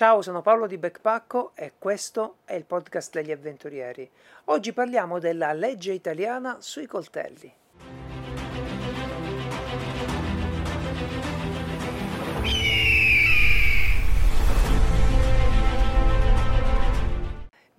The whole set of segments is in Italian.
Ciao, sono Paolo di Backpacco e questo è il podcast degli avventurieri. Oggi parliamo della legge italiana sui coltelli.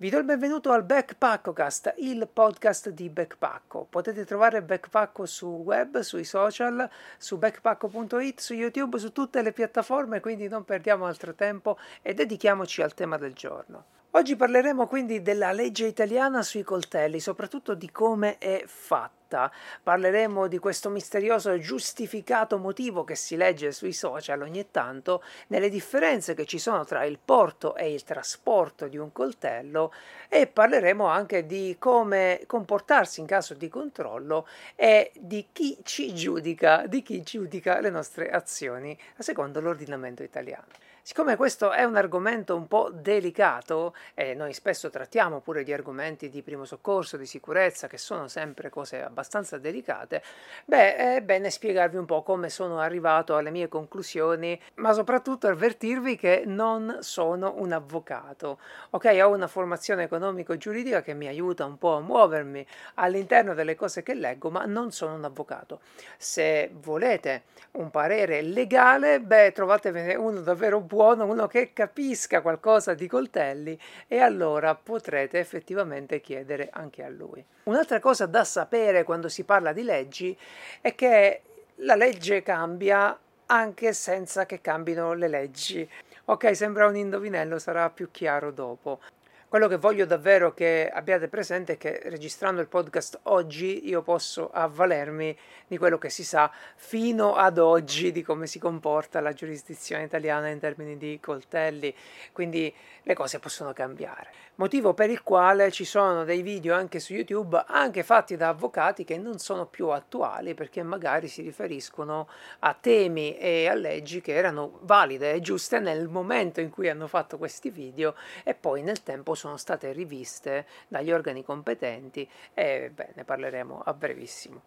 Vi do il benvenuto al Backpaccocast, il podcast di Backpacco. Potete trovare Backpacco su web, sui social, su backpacco.it, su YouTube, su tutte le piattaforme, quindi non perdiamo altro tempo e dedichiamoci al tema del giorno. Oggi parleremo quindi della legge italiana sui coltelli, soprattutto di come è fatta. Parleremo di questo misterioso e giustificato motivo che si legge sui social ogni tanto, nelle differenze che ci sono tra il porto e il trasporto di un coltello e parleremo anche di come comportarsi in caso di controllo e di chi ci giudica, di chi giudica le nostre azioni secondo l'ordinamento italiano. Siccome questo è un argomento un po' delicato e noi spesso trattiamo pure di argomenti di primo soccorso, di sicurezza, che sono sempre cose abbastanza delicate, beh, è bene spiegarvi un po' come sono arrivato alle mie conclusioni, ma soprattutto avvertirvi che non sono un avvocato. Ok, ho una formazione economico-giuridica che mi aiuta un po' a muovermi all'interno delle cose che leggo, ma non sono un avvocato. Se volete un parere legale, beh, trovatevene uno davvero buono buono uno che capisca qualcosa di coltelli e allora potrete effettivamente chiedere anche a lui. Un'altra cosa da sapere quando si parla di leggi è che la legge cambia anche senza che cambino le leggi. Ok, sembra un indovinello, sarà più chiaro dopo. Quello che voglio davvero che abbiate presente è che registrando il podcast oggi io posso avvalermi di quello che si sa fino ad oggi di come si comporta la giurisdizione italiana in termini di coltelli, quindi le cose possono cambiare. Motivo per il quale ci sono dei video anche su YouTube, anche fatti da avvocati che non sono più attuali perché magari si riferiscono a temi e a leggi che erano valide e giuste nel momento in cui hanno fatto questi video e poi nel tempo sono state riviste dagli organi competenti e beh, ne parleremo a brevissimo.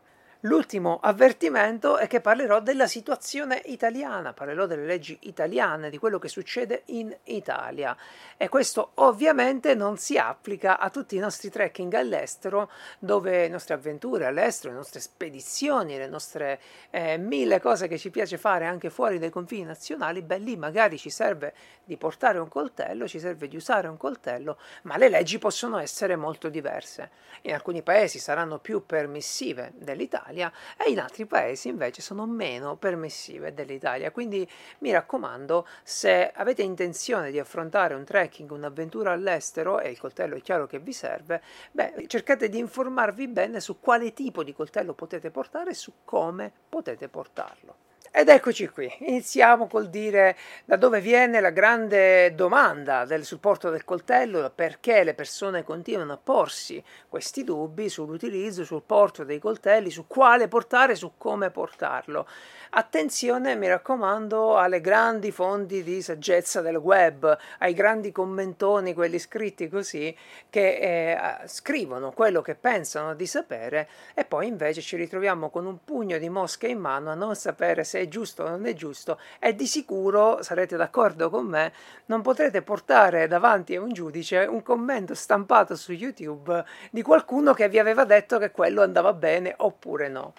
L'ultimo avvertimento è che parlerò della situazione italiana, parlerò delle leggi italiane, di quello che succede in Italia e questo ovviamente non si applica a tutti i nostri trekking all'estero, dove le nostre avventure all'estero, le nostre spedizioni, le nostre eh, mille cose che ci piace fare anche fuori dai confini nazionali, beh lì magari ci serve di portare un coltello, ci serve di usare un coltello, ma le leggi possono essere molto diverse. In alcuni paesi saranno più permissive dell'Italia, dell'Italia e in altri paesi invece sono meno permissive dell'Italia. Quindi mi raccomando, se avete intenzione di affrontare un trekking, un'avventura all'estero e il coltello è chiaro che vi serve, beh, cercate di informarvi bene su quale tipo di coltello potete portare e su come potete portarlo. Ed eccoci qui, iniziamo col dire da dove viene la grande domanda del supporto del coltello, perché le persone continuano a porsi questi dubbi sull'utilizzo, sul porto dei coltelli, su quale portare, su come portarlo. Attenzione, mi raccomando, alle grandi fonti di saggezza del web, ai grandi commentoni, quelli scritti così, che eh, scrivono quello che pensano di sapere e poi invece ci ritroviamo con un pugno di mosche in mano a non sapere se giusto o non è giusto e di sicuro, sarete d'accordo con me, non potrete portare davanti a un giudice un commento stampato su YouTube di qualcuno che vi aveva detto che quello andava bene oppure no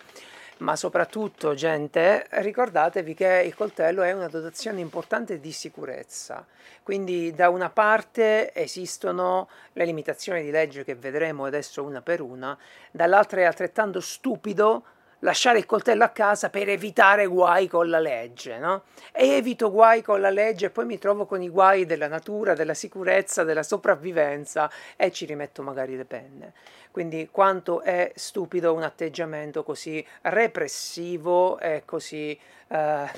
ma soprattutto, gente, ricordatevi che il coltello è una dotazione importante di sicurezza. Quindi da una parte esistono le limitazioni di legge che vedremo adesso una per una, dall'altra è altrettanto stupido lasciare il coltello a casa per evitare guai con la legge, no? E evito guai con la legge e poi mi trovo con i guai della natura, della sicurezza, della sopravvivenza e ci rimetto magari le penne. Quindi quanto è stupido un atteggiamento così repressivo e così eh,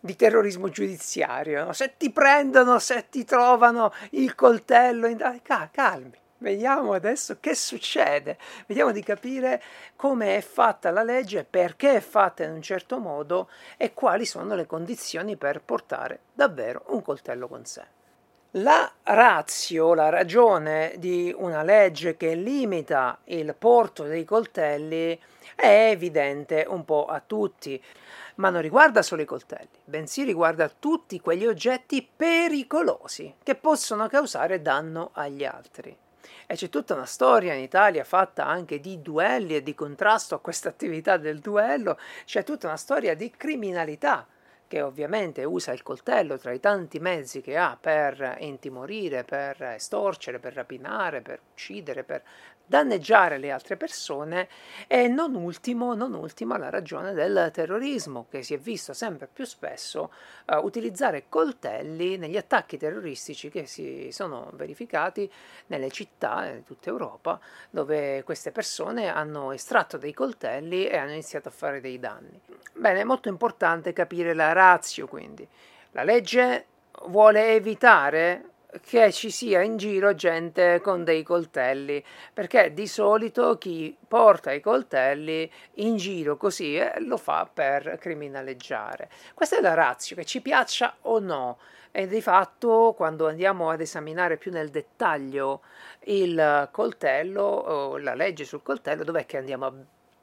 di terrorismo giudiziario. No? Se ti prendono, se ti trovano il coltello, in... calmi Vediamo adesso che succede, vediamo di capire come è fatta la legge, perché è fatta in un certo modo e quali sono le condizioni per portare davvero un coltello con sé. La razio, la ragione di una legge che limita il porto dei coltelli è evidente un po' a tutti. ma non riguarda solo i coltelli, bensì riguarda tutti quegli oggetti pericolosi che possono causare danno agli altri. E c'è tutta una storia in Italia fatta anche di duelli e di contrasto a questa attività del duello, c'è tutta una storia di criminalità che ovviamente usa il coltello tra i tanti mezzi che ha per intimorire, per estorcere, per rapinare, per uccidere, per danneggiare le altre persone e non ultimo, non ultima la ragione del terrorismo che si è visto sempre più spesso uh, utilizzare coltelli negli attacchi terroristici che si sono verificati nelle città di tutta Europa dove queste persone hanno estratto dei coltelli e hanno iniziato a fare dei danni. Bene, è molto importante capire la razio quindi. La legge vuole evitare che ci sia in giro gente con dei coltelli, perché di solito chi porta i coltelli in giro così eh, lo fa per criminaleggiare. Questa è la razza, che ci piaccia o no. E di fatto, quando andiamo ad esaminare più nel dettaglio il coltello, la legge sul coltello, dov'è che andiamo a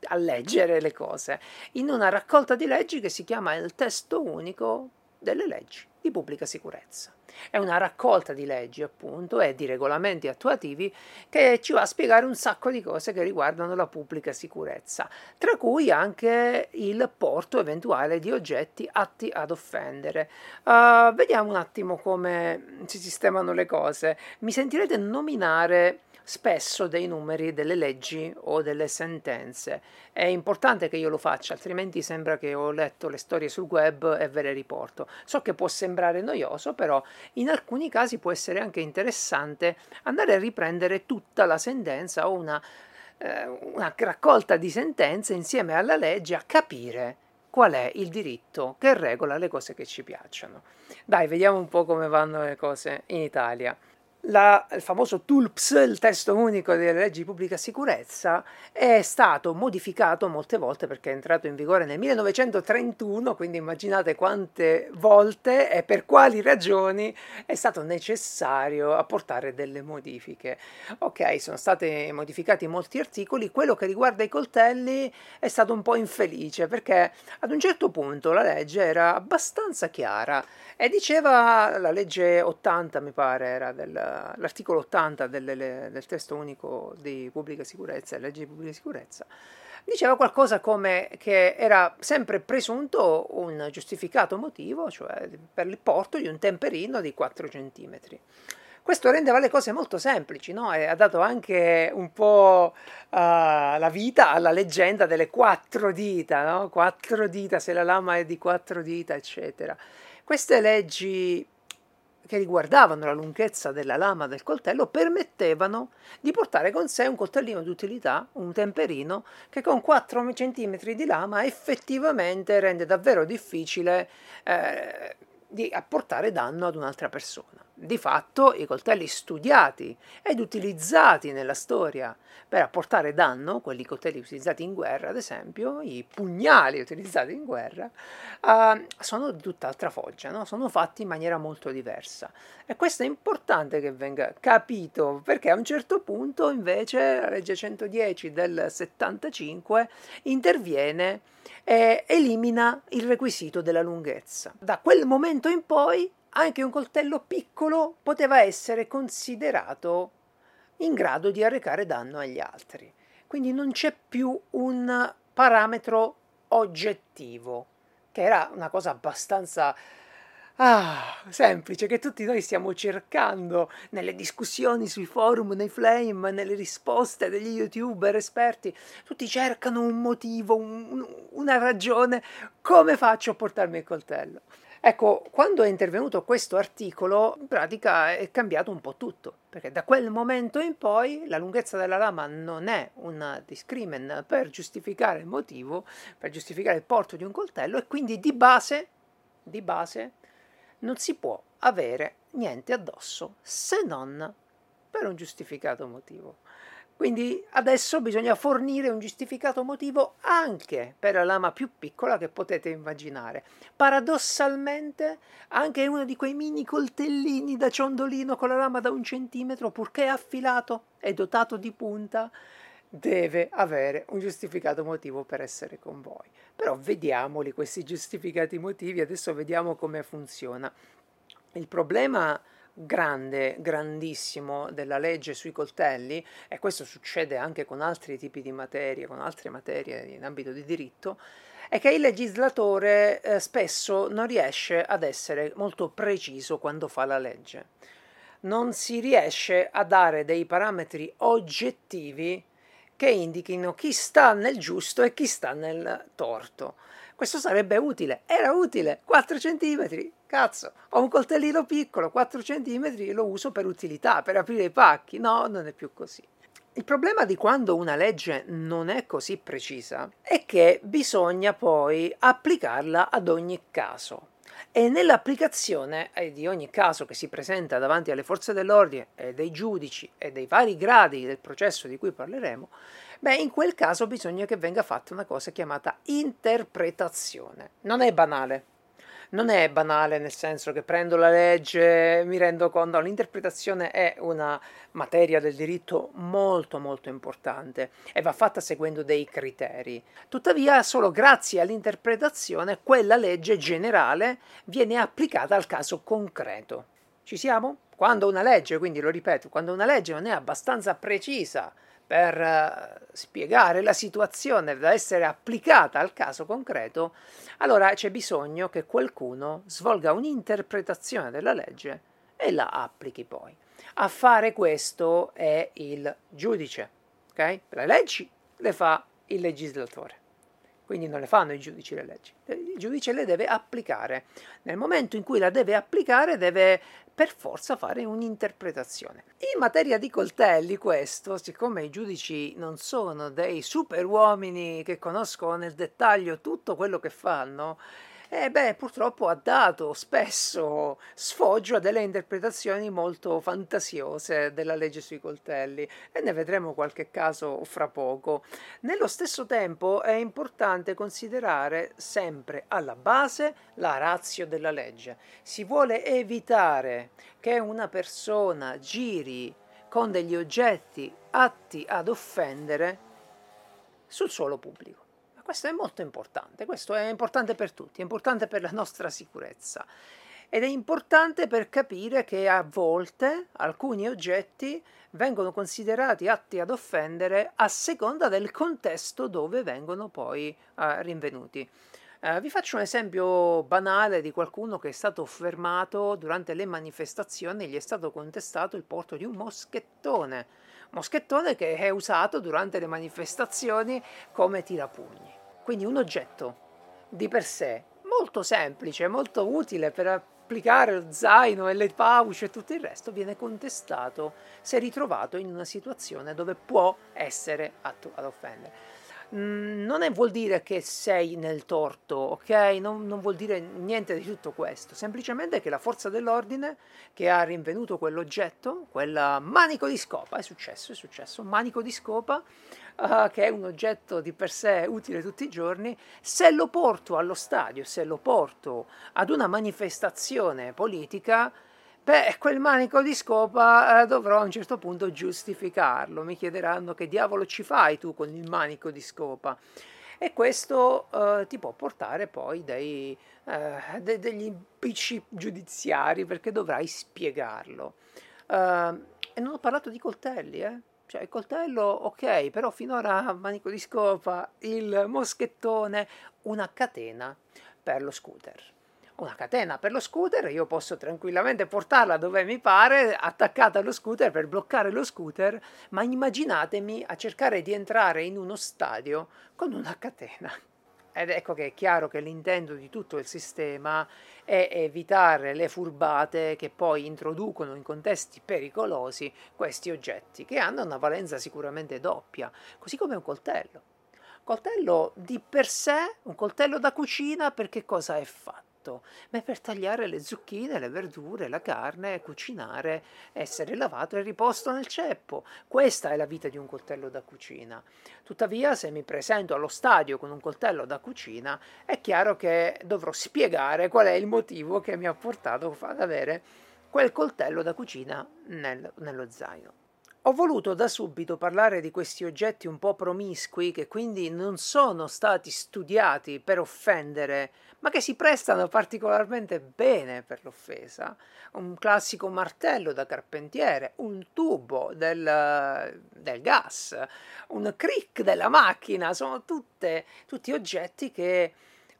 a leggere le cose in una raccolta di leggi che si chiama il testo unico delle leggi di pubblica sicurezza. È una raccolta di leggi, appunto, e di regolamenti attuativi che ci va a spiegare un sacco di cose che riguardano la pubblica sicurezza, tra cui anche il porto eventuale di oggetti atti ad offendere. Uh, vediamo un attimo come si sistemano le cose. Mi sentirete nominare spesso dei numeri delle leggi o delle sentenze. È importante che io lo faccia, altrimenti sembra che ho letto le storie sul web e ve le riporto. So che può sembrare noioso, però in alcuni casi può essere anche interessante andare a riprendere tutta la sentenza o una, eh, una raccolta di sentenze insieme alla legge a capire qual è il diritto che regola le cose che ci piacciono. Dai, vediamo un po' come vanno le cose in Italia la, il famoso TULPS, il testo unico delle leggi di pubblica sicurezza, è stato modificato molte volte perché è entrato in vigore nel 1931, quindi immaginate quante volte e per quali ragioni è stato necessario apportare delle modifiche. Ok, sono stati modificati molti articoli, quello che riguarda i coltelli è stato un po' infelice perché ad un certo punto la legge era abbastanza chiara e diceva la legge 80, mi pare, era del l'articolo 80 del, del, testo unico di pubblica sicurezza, legge di pubblica sicurezza, diceva qualcosa come che era sempre presunto un giustificato motivo, cioè per il porto di un temperino di 4 cm. Questo rendeva le cose molto semplici, no? E ha dato anche un po' uh, la vita alla leggenda delle quattro dita, no? Quattro dita, se la lama è di quattro dita, eccetera. Queste leggi che riguardavano la lunghezza della lama del coltello permettevano di portare con sé un coltellino di utilità, un temperino, che con 4 cm di lama effettivamente rende davvero difficile eh, di apportare danno ad un'altra persona. Di fatto i coltelli studiati ed utilizzati nella storia per apportare danno, quelli coltelli utilizzati in guerra ad esempio, i pugnali utilizzati in guerra, uh, sono di tutt'altra foggia, no? sono fatti in maniera molto diversa. E questo è importante che venga capito perché a un certo punto invece la legge 110 del 75 interviene e elimina il requisito della lunghezza. Da quel momento in poi anche un coltello piccolo poteva essere considerato in grado di arrecare danno agli altri. Quindi non c'è più un parametro oggettivo, che era una cosa abbastanza ah, semplice che tutti noi stiamo cercando nelle discussioni sui forum, nei flame, nelle risposte degli youtuber esperti. Tutti cercano un motivo, un, una ragione. Come faccio a portarmi il coltello? Ecco, quando è intervenuto questo articolo, in pratica è cambiato un po' tutto, perché da quel momento in poi la lunghezza della lama non è un discrimen per giustificare il motivo, per giustificare il porto di un coltello e quindi di base, di base non si può avere niente addosso se non per un giustificato motivo. Quindi adesso bisogna fornire un giustificato motivo anche per la lama più piccola che potete immaginare. Paradossalmente, anche uno di quei mini coltellini da ciondolino con la lama da un centimetro, purché affilato e dotato di punta, deve avere un giustificato motivo per essere con voi. Però vediamoli questi giustificati motivi, adesso vediamo come funziona. Il problema grande, grandissimo della legge sui coltelli, e questo succede anche con altri tipi di materie, con altre materie in ambito di diritto, è che il legislatore eh, spesso non riesce ad essere molto preciso quando fa la legge. Non si riesce a dare dei parametri oggettivi che indichino chi sta nel giusto e chi sta nel torto. Questo sarebbe utile, era utile, 4 cm, cazzo, ho un coltellino piccolo, 4 cm, lo uso per utilità, per aprire i pacchi, no, non è più così. Il problema di quando una legge non è così precisa è che bisogna poi applicarla ad ogni caso. E nell'applicazione di ogni caso che si presenta davanti alle forze dell'ordine e dei giudici e dei vari gradi del processo di cui parleremo, beh, in quel caso bisogna che venga fatta una cosa chiamata interpretazione. Non è banale, non è banale nel senso che prendo la legge, mi rendo conto, l'interpretazione è una materia del diritto molto molto importante e va fatta seguendo dei criteri. Tuttavia, solo grazie all'interpretazione quella legge generale viene applicata al caso concreto. Ci siamo? Quando una legge, quindi lo ripeto, quando una legge non è abbastanza precisa per uh, spiegare la situazione da essere applicata al caso concreto, allora c'è bisogno che qualcuno svolga un'interpretazione della legge e la applichi poi. A fare questo è il giudice, ok? Le leggi le fa il legislatore. Quindi non le fanno i giudici le leggi. Il giudice le deve applicare. Nel momento in cui la deve applicare deve per forza fare un'interpretazione. In materia di coltelli, questo, siccome i giudici non sono dei super uomini che conoscono nel dettaglio tutto quello che fanno, e beh, purtroppo ha dato spesso sfoggio a delle interpretazioni molto fantasiose della legge sui coltelli e ne vedremo qualche caso fra poco. Nello stesso tempo è importante considerare sempre alla base la razio della legge. Si vuole evitare che una persona giri con degli oggetti atti ad offendere sul suolo pubblico. Questo è molto importante, questo è importante per tutti, è importante per la nostra sicurezza ed è importante per capire che a volte alcuni oggetti vengono considerati atti ad offendere a seconda del contesto dove vengono poi uh, rinvenuti. Uh, vi faccio un esempio banale di qualcuno che è stato fermato durante le manifestazioni e gli è stato contestato il porto di un moschettone moschettone che è usato durante le manifestazioni come tirapugni. Quindi un oggetto di per sé molto semplice, molto utile per applicare lo zaino e le pauce e tutto il resto viene contestato se ritrovato in una situazione dove può essere atto ad offendere. Mm, non è, vuol dire che sei nel torto, ok? Non, non, vuol dire niente di tutto questo, semplicemente che la forza dell'ordine che ha rinvenuto quell'oggetto, quel manico di scopa, è successo, è successo, manico di scopa, uh, che è un oggetto di per sé utile tutti i giorni, se lo porto allo stadio, se lo porto ad una manifestazione politica, Beh, quel manico di scopa eh, dovrò a un certo punto giustificarlo. Mi chiederanno che diavolo ci fai tu con il manico di scopa. E questo eh, ti può portare poi dei, eh, de- degli impicci giudiziari perché dovrai spiegarlo. Uh, e non ho parlato di coltelli, eh? Cioè, il coltello, ok, però finora manico di scopa, il moschettone, una catena per lo scooter una catena per lo scooter, io posso tranquillamente portarla dove mi pare, attaccata allo scooter per bloccare lo scooter, ma immaginatemi a cercare di entrare in uno stadio con una catena. Ed ecco che è chiaro che l'intento di tutto il sistema è evitare le furbate che poi introducono in contesti pericolosi questi oggetti, che hanno una valenza sicuramente doppia, così come un coltello. Coltello di per sé, un coltello da cucina, per che cosa è fatto? Fatto? Beh, per tagliare le zucchine, le verdure, la carne, cucinare, essere lavato e riposto nel ceppo. Questa è la vita di un coltello da cucina. Tuttavia, se mi presento allo stadio con un coltello da cucina, è chiaro che dovrò spiegare qual è il motivo che mi ha portato ad avere quel coltello da cucina nel, nello zaino. Ho voluto da subito parlare di questi oggetti un po' promiscui che quindi non sono stati studiati per offendere, ma che si prestano particolarmente bene per l'offesa. Un classico martello da carpentiere, un tubo del, del gas, un crick della macchina, sono tutte, tutti oggetti che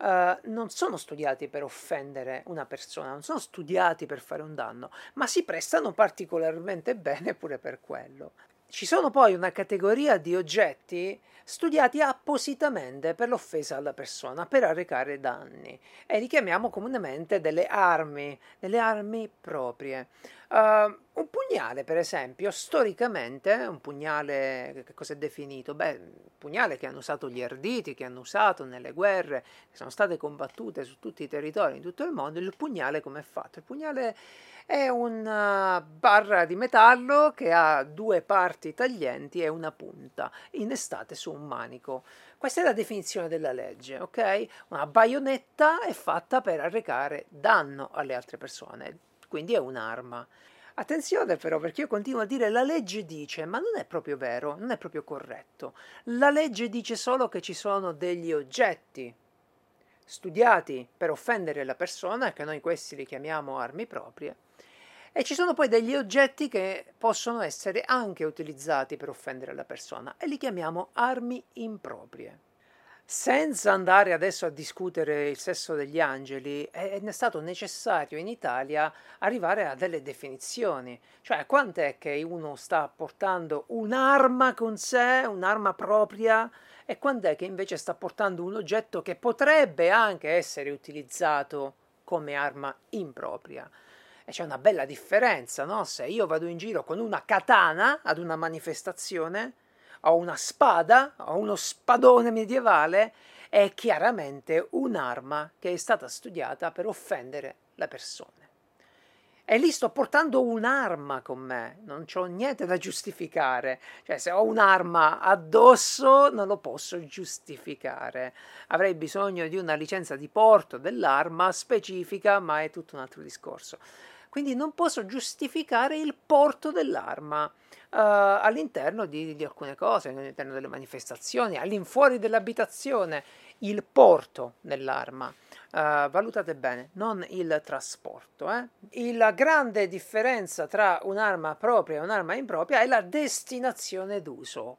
Uh, non sono studiati per offendere una persona, non sono studiati per fare un danno, ma si prestano particolarmente bene pure per quello. Ci sono poi una categoria di oggetti studiati appositamente per l'offesa alla persona, per arrecare danni, e li chiamiamo comunemente delle armi, delle armi proprie. Uh, un pugnale, per esempio, storicamente, un pugnale, che cosa è definito? Beh, un pugnale che hanno usato gli arditi, che hanno usato nelle guerre, che sono state combattute su tutti i territori, in tutto il mondo, il pugnale come è fatto? Il pugnale è una barra di metallo che ha due parti taglienti e una punta, innestate su un manico. Questa è la definizione della legge, ok? Una baionetta è fatta per arrecare danno alle altre persone quindi è un'arma. Attenzione però perché io continuo a dire la legge dice, ma non è proprio vero, non è proprio corretto. La legge dice solo che ci sono degli oggetti studiati per offendere la persona, che noi questi li chiamiamo armi proprie, e ci sono poi degli oggetti che possono essere anche utilizzati per offendere la persona e li chiamiamo armi improprie. Senza andare adesso a discutere il sesso degli angeli, è stato necessario in Italia arrivare a delle definizioni. Cioè, quant'è che uno sta portando un'arma con sé, un'arma propria, e quant'è che invece sta portando un oggetto che potrebbe anche essere utilizzato come arma impropria. E c'è una bella differenza, no? Se io vado in giro con una katana ad una manifestazione, o una spada o uno spadone medievale è chiaramente un'arma che è stata studiata per offendere le persone. E lì sto portando un'arma con me, non ho niente da giustificare. Cioè, se ho un'arma addosso non lo posso giustificare. Avrei bisogno di una licenza di porto dell'arma specifica, ma è tutto un altro discorso. Quindi non posso giustificare il porto dell'arma uh, all'interno di, di, alcune cose, all'interno delle manifestazioni, all'infuori dell'abitazione, il porto dell'arma. Uh, valutate bene, non il trasporto. Eh? La grande differenza tra un'arma propria e un'arma impropria è la destinazione d'uso.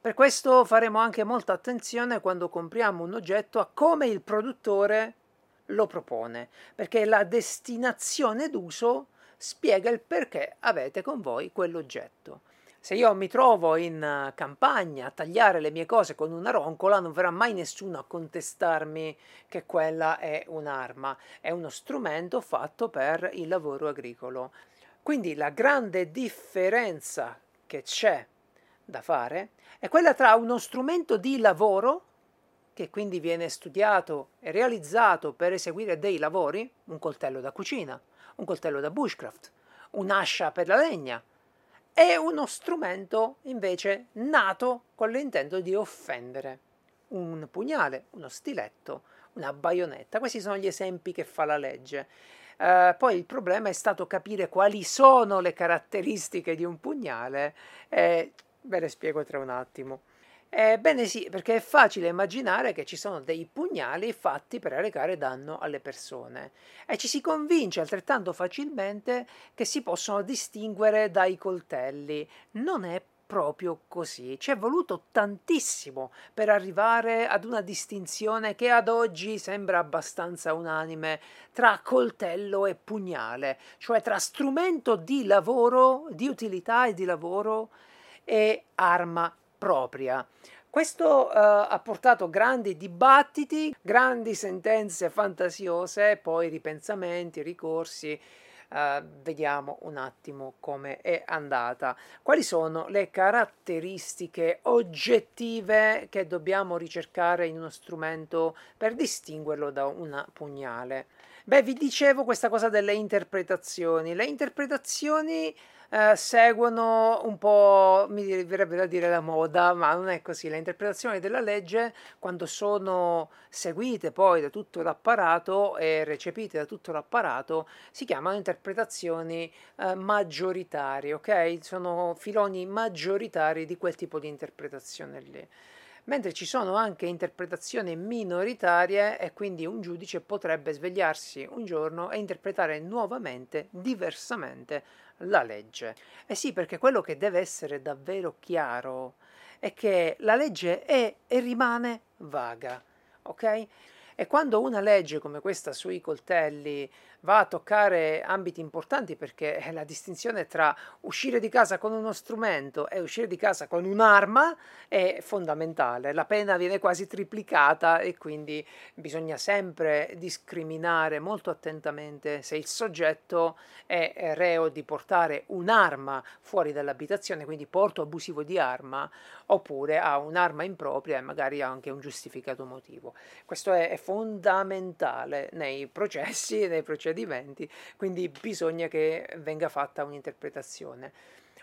Per questo faremo anche molta attenzione quando compriamo un oggetto a come il produttore lo propone, perché la destinazione d'uso spiega il perché avete con voi quell'oggetto. Se io mi trovo in eh, campagna a tagliare le mie cose con una roncola, non verrà mai nessuno a contestarmi che quella è un'arma, è uno strumento fatto per il lavoro agricolo. Quindi la grande differenza che c'è da fare è quella tra uno strumento di lavoro, che quindi viene studiato e realizzato per eseguire dei lavori, un coltello da cucina, un coltello da bushcraft, un'ascia per la legna, è uno strumento invece nato con l'intento di offendere. Un pugnale, uno stiletto, una baionetta. Questi sono gli esempi che fa la legge. Uh, poi il problema è stato capire quali sono le caratteristiche di un pugnale e ve le spiego tra un attimo. Ebbene sì, perché è facile immaginare che ci sono dei pugnali fatti per arrecare danno alle persone e ci si convince altrettanto facilmente che si possono distinguere dai coltelli. Non è proprio così. Ci è voluto tantissimo per arrivare ad una distinzione che ad oggi sembra abbastanza unanime tra coltello e pugnale, cioè tra strumento di lavoro, di utilità e di lavoro e arma propria. Questo uh, ha portato grandi dibattiti, grandi sentenze fantasiose, poi ripensamenti, ricorsi. Uh, vediamo un attimo come è andata. Quali sono le caratteristiche oggettive che dobbiamo ricercare in uno strumento per distinguerlo da un pugnale? Beh, vi dicevo questa cosa delle interpretazioni. Le interpretazioni eh, seguono un po', mi verrebbe da dire la moda, ma non è così. Le interpretazioni della legge, quando sono seguite poi da tutto l'apparato e recepite da tutto l'apparato, si chiamano interpretazioni eh, maggioritarie, ok? Sono filoni maggioritari di quel tipo di interpretazione lì mentre ci sono anche interpretazioni minoritarie e quindi un giudice potrebbe svegliarsi un giorno e interpretare nuovamente, diversamente, la legge. Eh sì, perché quello che deve essere davvero chiaro è che la legge è e rimane vaga, ok? E quando una legge come questa sui coltelli va a toccare ambiti importanti perché la distinzione tra uscire di casa con uno strumento e uscire di casa con un'arma è fondamentale. La pena viene quasi triplicata e quindi bisogna sempre discriminare molto attentamente se il soggetto è reo di portare un'arma fuori dall'abitazione, quindi porto abusivo di arma, oppure ha un'arma impropria e magari ha anche un giustificato motivo. Questo è fondamentale nei processi e nei procedimenti procedimenti, quindi bisogna che venga fatta un'interpretazione.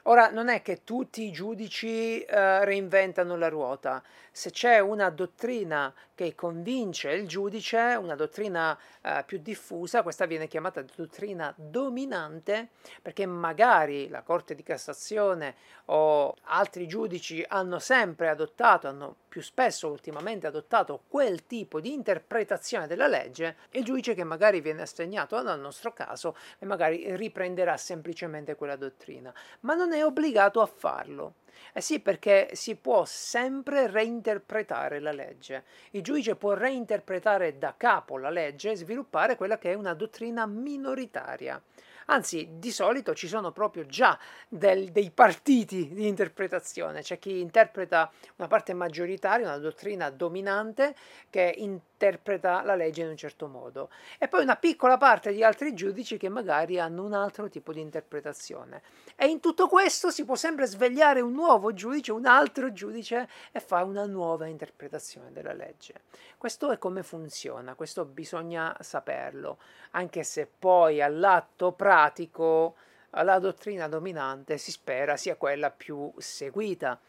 Ora, non è che tutti i giudici eh, reinventano la ruota. Se c'è una dottrina che convince il giudice, una dottrina eh, più diffusa, questa viene chiamata dottrina dominante, perché magari la Corte di Cassazione o altri giudici hanno sempre adottato, hanno più spesso ultimamente adottato quel tipo di interpretazione della legge, il giudice che magari viene assegnato nel nostro caso e magari riprenderà semplicemente quella dottrina, ma non è obbligato a farlo. Eh sì, perché si può sempre reinterpretare la legge. Il giudice può reinterpretare da capo la legge e sviluppare quella che è una dottrina minoritaria. Anzi, di solito ci sono proprio già del, dei partiti di interpretazione, c'è chi interpreta una parte maggioritaria, una dottrina dominante che interpreta la legge in un certo modo e poi una piccola parte di altri giudici che magari hanno un altro tipo di interpretazione. E in tutto questo si può sempre svegliare un nuovo giudice, un altro giudice e fa una nuova interpretazione della legge. Questo è come funziona, questo bisogna saperlo, anche se poi all'atto pratico la dottrina dominante si spera sia quella più seguita.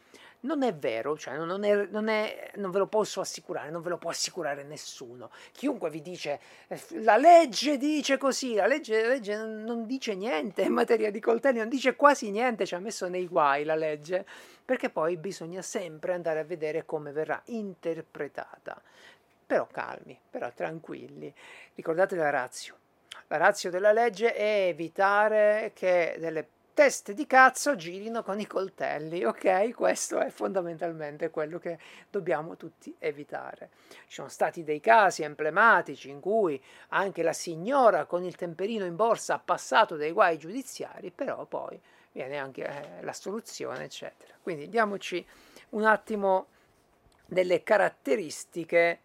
Non è vero, cioè non, è, non, è, non, ve lo posso assicurare, non ve lo può assicurare nessuno. Chiunque vi dice eh, la legge dice così, la legge, la legge non dice niente in materia di coltelli, non dice quasi niente, ci ha messo nei guai la legge, perché poi bisogna sempre andare a vedere come verrà interpretata. Però calmi, però tranquilli, ricordate la razio la razza della legge è evitare che delle teste di cazzo girino con i coltelli, ok? Questo è fondamentalmente quello che dobbiamo tutti evitare. Ci sono stati dei casi emblematici in cui anche la signora con il temperino in borsa ha passato dei guai giudiziari, però poi viene anche eh, la soluzione, eccetera. Quindi diamoci un attimo delle caratteristiche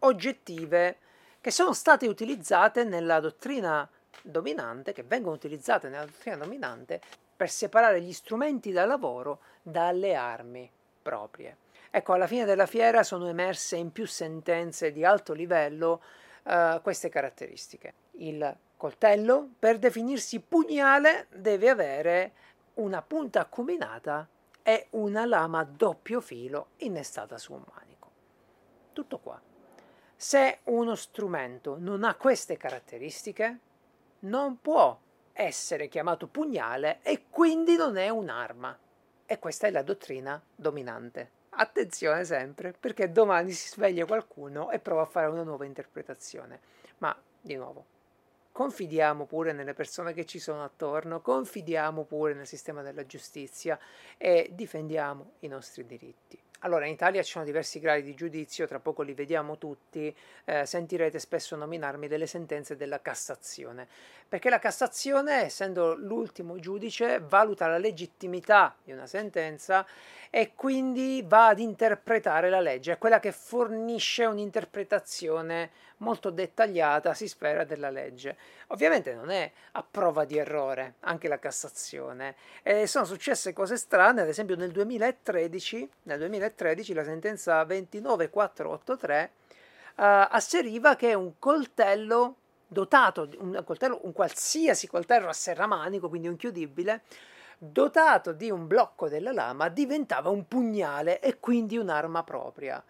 oggettive che sono state utilizzate nella dottrina dominante, che vengono utilizzate nella dottrina dominante per separare gli strumenti da lavoro dalle armi proprie. Ecco, alla fine della fiera sono emerse in più sentenze di alto livello uh, queste caratteristiche. Il coltello, per definirsi pugnale, deve avere una punta acuminata e una lama a doppio filo innestata su un manico. Tutto qua. Se uno strumento non ha queste caratteristiche, non può essere chiamato pugnale e quindi non è un'arma. E questa è la dottrina dominante. Attenzione sempre, perché domani si sveglia qualcuno e prova a fare una nuova interpretazione. Ma, di nuovo, confidiamo pure nelle persone che ci sono attorno, confidiamo pure nel sistema della giustizia e difendiamo i nostri diritti. Allora, in Italia ci sono diversi gradi di giudizio, tra poco li vediamo tutti, eh, sentirete spesso nominarmi delle sentenze della Cassazione, perché la Cassazione, essendo l'ultimo giudice, valuta la legittimità di una sentenza e quindi va ad interpretare la legge, è quella che fornisce un'interpretazione molto dettagliata, si spera, della legge. Ovviamente non è a prova di errore, anche la Cassazione. E sono successe cose strane, ad esempio nel 2013, nel 2013 la sentenza 29483 uh, asseriva che un coltello dotato un coltello, un qualsiasi coltello a serramanico, quindi un chiudibile, dotato di un blocco della lama, diventava un pugnale e quindi un'arma propria.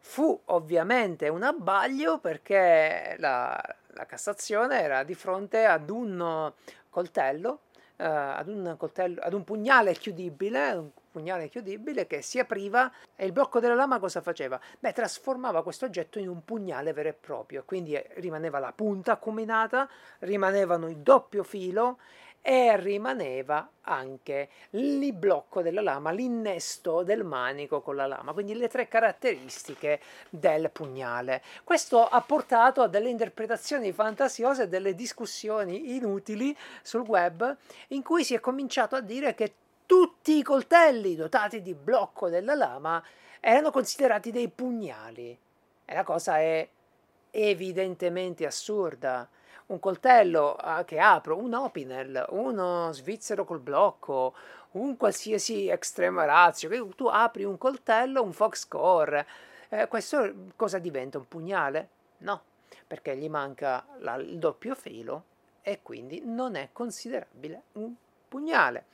Fu ovviamente un abbaglio perché la, la Cassazione era di fronte ad un coltello, eh, ad, un coltello ad un pugnale chiudibile, pugnale chiudibile che si apriva e il blocco della lama cosa faceva? Beh, trasformava questo oggetto in un pugnale vero e proprio, quindi rimaneva la punta acuminata, rimanevano il doppio filo e rimaneva anche il blocco della lama, l'innesto del manico con la lama, quindi le tre caratteristiche del pugnale. Questo ha portato a delle interpretazioni fantasiose delle discussioni inutili sul web in cui si è cominciato a dire che tutti i coltelli dotati di blocco della lama erano considerati dei pugnali. E la cosa è evidentemente assurda un coltello uh, che apro, un Opinel, uno svizzero col blocco, un qualsiasi extrema razio, tu apri un coltello, un Foxcore, eh, questo cosa diventa? Un pugnale? No, perché gli manca la, il doppio filo e quindi non è considerabile un pugnale.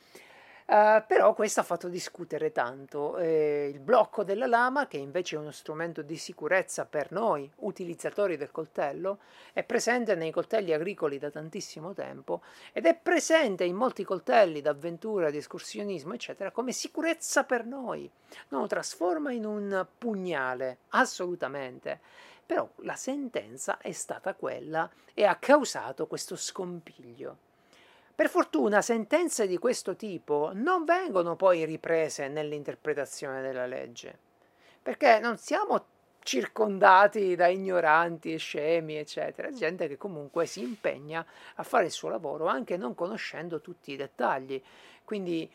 Uh, però questo ha fatto discutere tanto. Eh, il blocco della lama, che invece è uno strumento di sicurezza per noi, utilizzatori del coltello, è presente nei coltelli agricoli da tantissimo tempo ed è presente in molti coltelli d'avventura, di escursionismo, eccetera, come sicurezza per noi. Non lo trasforma in un pugnale, assolutamente. Però la sentenza è stata quella e ha causato questo scompiglio. Per fortuna sentenze di questo tipo non vengono poi riprese nell'interpretazione della legge, perché non siamo circondati da ignoranti e scemi, eccetera, gente che comunque si impegna a fare il suo lavoro anche non conoscendo tutti i dettagli. Quindi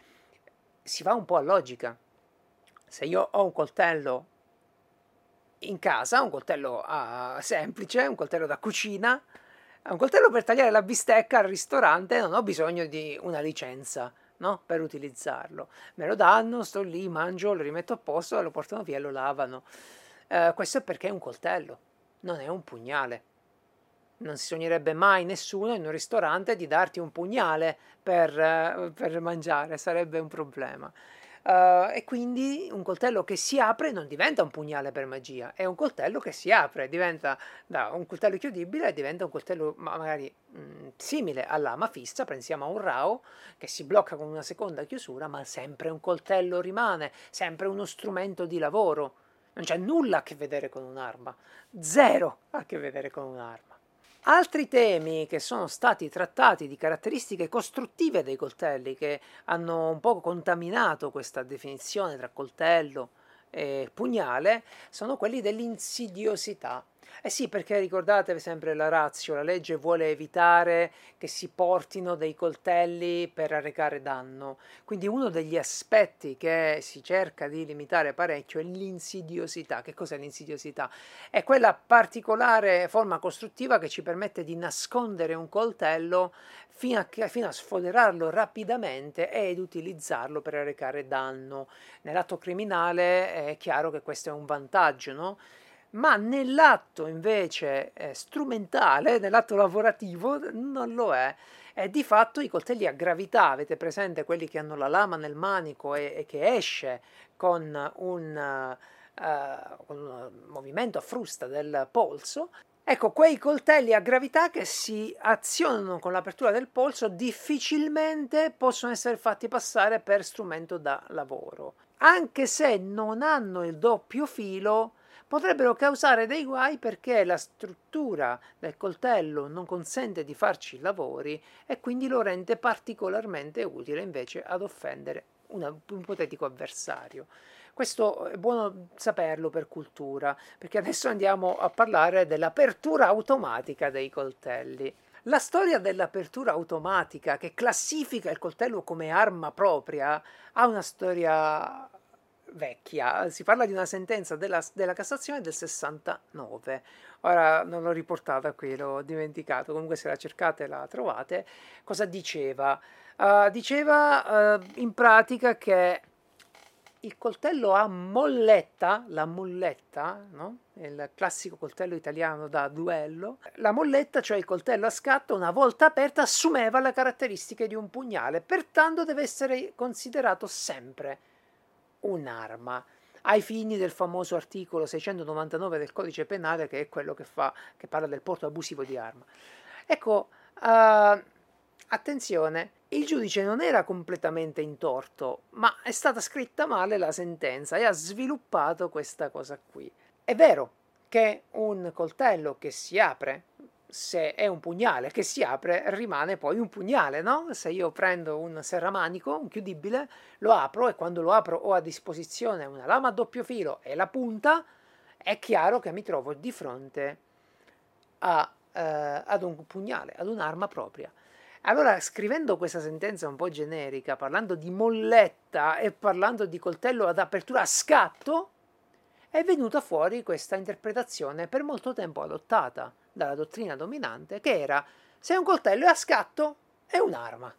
si va un po' a logica. Se io ho un coltello in casa, un coltello uh, semplice, un coltello da cucina, un coltello per tagliare la bistecca al ristorante non ho bisogno di una licenza no? per utilizzarlo. Me lo danno, sto lì, mangio, lo rimetto a posto, lo portano via e lo lavano. Uh, questo è perché è un coltello, non è un pugnale. Non si sognerebbe mai nessuno in un ristorante di darti un pugnale per, uh, per mangiare, sarebbe un problema. Uh, e quindi un coltello che si apre non diventa un pugnale per magia, è un coltello che si apre, diventa da un coltello chiudibile diventa un coltello magari mh, mm, simile alla lama fissa, pensiamo a un rao che si blocca con una seconda chiusura, ma sempre un coltello rimane, sempre uno strumento di lavoro. Non c'è nulla a che vedere con un'arma, zero a che vedere con un'arma. Altri temi che sono stati trattati di caratteristiche costruttive dei coltelli che hanno un po' contaminato questa definizione tra coltello e pugnale sono quelli dell'insidiosità eh sì, perché ricordatevi sempre la razio, la legge vuole evitare che si portino dei coltelli per arrecare danno. Quindi uno degli aspetti che si cerca di limitare parecchio è l'insidiosità. Che cos'è l'insidiosità? È quella particolare forma costruttiva che ci permette di nascondere un coltello fino a, fino a sfoderarlo rapidamente ed utilizzarlo per arrecare danno. Nell'atto criminale è chiaro che questo è un vantaggio, no? Ma nell'atto invece eh, strumentale, nell'atto lavorativo, non lo è. E di fatto i coltelli a gravità, avete presente quelli che hanno la lama nel manico e, e che esce con un, uh, un movimento a frusta del polso, Ecco, quei coltelli a gravità che si azionano con l'apertura del polso difficilmente possono essere fatti passare per strumento da lavoro. Anche se non hanno il doppio filo, potrebbero causare dei guai perché la struttura del coltello non consente di farci lavori e quindi lo rende particolarmente utile invece ad offendere un ipotetico avversario. Questo è buono saperlo per cultura, perché adesso andiamo a parlare dell'apertura automatica dei coltelli. La storia dell'apertura automatica che classifica il coltello come arma propria ha una storia vecchia, si parla di una sentenza della, della, Cassazione del 69. Ora non l'ho riportata qui, l'ho dimenticato, comunque se la cercate la trovate. Cosa diceva? Uh, diceva uh, in pratica che il coltello a molletta, la molletta, no? il classico coltello italiano da duello, la molletta, cioè il coltello a scatto, una volta aperta, assumeva le caratteristiche di un pugnale, pertanto deve essere considerato sempre un'arma ai fini del famoso articolo 699 del codice penale che è quello che, fa, che parla del porto abusivo di arma. Ecco, uh, attenzione, il giudice non era completamente in torto, ma è stata scritta male la sentenza e ha sviluppato questa cosa qui. È vero che un coltello che si apre, se è un pugnale che si apre, rimane poi un pugnale, no? Se io prendo un serramanico, un chiudibile, lo apro e quando lo apro ho a disposizione una lama a doppio filo e la punta, è chiaro che mi trovo di fronte a, eh, ad un pugnale, ad un'arma propria. Allora, scrivendo questa sentenza un po' generica, parlando di molletta e parlando di coltello ad apertura a scatto, è venuta fuori questa interpretazione per molto tempo adottata dalla dottrina dominante, che era se un coltello è a scatto è un'arma.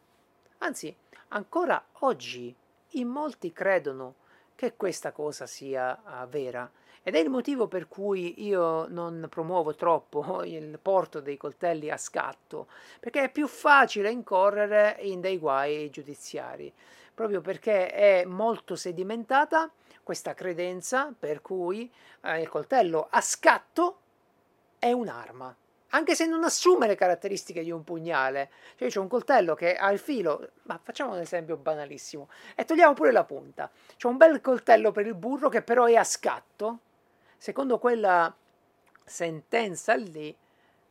Anzi, ancora oggi in molti credono che questa cosa sia uh, vera ed è il motivo per cui io non promuovo troppo il porto dei coltelli a scatto, perché è più facile incorrere in dei guai giudiziari, proprio perché è molto sedimentata questa credenza per cui eh, il coltello a scatto è un'arma anche se non assume le caratteristiche di un pugnale. Cioè, c'è un coltello che ha il filo, ma facciamo un esempio banalissimo, e togliamo pure la punta. C'è un bel coltello per il burro che però è a scatto, secondo quella sentenza lì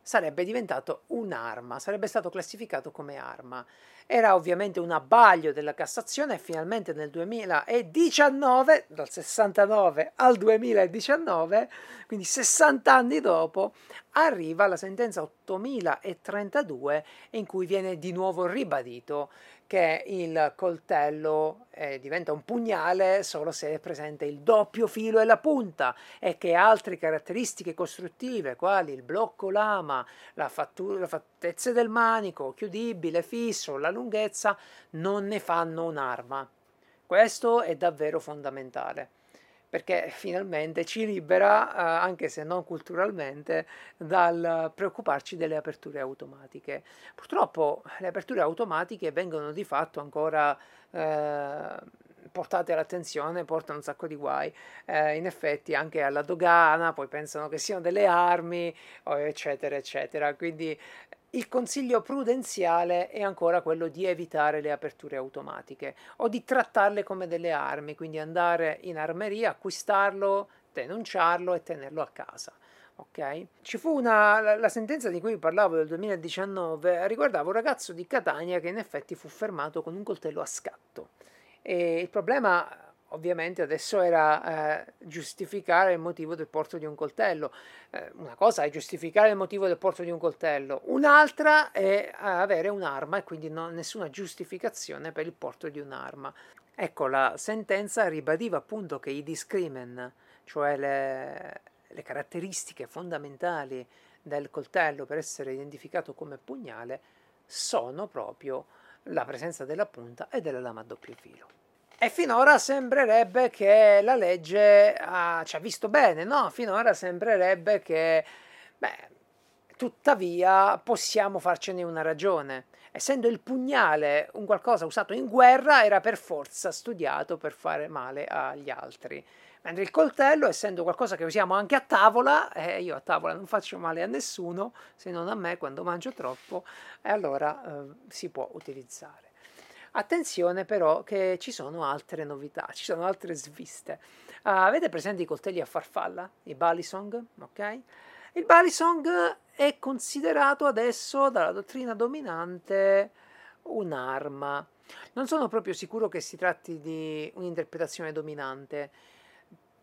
sarebbe diventato un'arma, sarebbe stato classificato come arma. Era ovviamente un abbaglio della Cassazione e finalmente nel 2019, dal 69 al 2019, quindi 60 anni dopo, arriva la sentenza 8032 in cui viene di nuovo ribadito che il coltello eh, diventa un pugnale solo se è presente il doppio filo e la punta e che altre caratteristiche costruttive quali il blocco lama, la, fattura, la fattezza del manico, chiudibile, fisso, la lunghezza non ne fanno un'arma. Questo è davvero fondamentale perché finalmente ci libera, eh, anche se non culturalmente, dal preoccuparci delle aperture automatiche. Purtroppo le aperture automatiche vengono di fatto ancora eh, portate all'attenzione, portano un sacco di guai, eh, in effetti anche alla dogana, poi pensano che siano delle armi, eccetera, eccetera. Quindi il consiglio prudenziale è ancora quello di evitare le aperture automatiche o di trattarle come delle armi, quindi andare in armeria, acquistarlo, denunciarlo e tenerlo a casa. Okay? Ci fu una, la, sentenza di cui parlavo del 2019 riguardava un ragazzo di Catania che in effetti fu fermato con un coltello a scatto. E il problema ovviamente adesso era eh, giustificare il motivo del porto di un coltello. Eh, una cosa è giustificare il motivo del porto di un coltello, un'altra è avere un'arma e quindi non, nessuna giustificazione per il porto di un'arma. Ecco, la sentenza ribadiva appunto che i discrimen, cioè le, le caratteristiche fondamentali del coltello per essere identificato come pugnale, sono proprio la presenza della punta e della lama a doppio filo. E finora sembrerebbe che la legge ah, ci ha visto bene, no? Finora sembrerebbe che, beh, tuttavia possiamo farcene una ragione. Essendo il pugnale un qualcosa usato in guerra, era per forza studiato per fare male agli altri. Mentre il coltello, essendo qualcosa che usiamo anche a tavola, eh, io a tavola non faccio male a nessuno, se non a me quando mangio troppo, e allora eh, si può utilizzare. Attenzione però che ci sono altre novità, ci sono altre sviste. Uh, avete presente i coltelli a farfalla? I balisong? Ok? Il balisong è considerato adesso dalla dottrina dominante un'arma. Non sono proprio sicuro che si tratti di un'interpretazione dominante,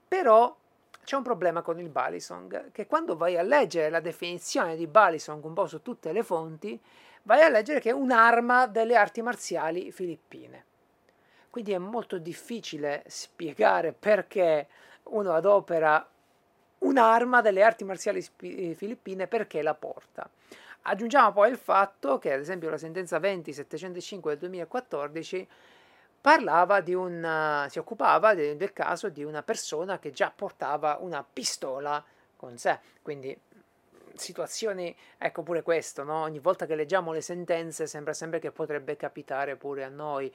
però c'è un problema con il balisong, che quando vai a leggere la definizione di balisong un po' su tutte le fonti, vai a leggere che è un'arma delle arti marziali filippine. Quindi è molto difficile spiegare perché uno adopera un'arma delle arti marziali eh, filippine perché la porta. Aggiungiamo poi il fatto che, ad esempio, la sentenza 20-705 del 2014 parlava di un, si occupava de, del caso di una persona che già portava una pistola con sé, quindi situazioni, ecco pure questo, no? ogni volta che leggiamo le sentenze sembra sempre che potrebbe capitare pure a noi,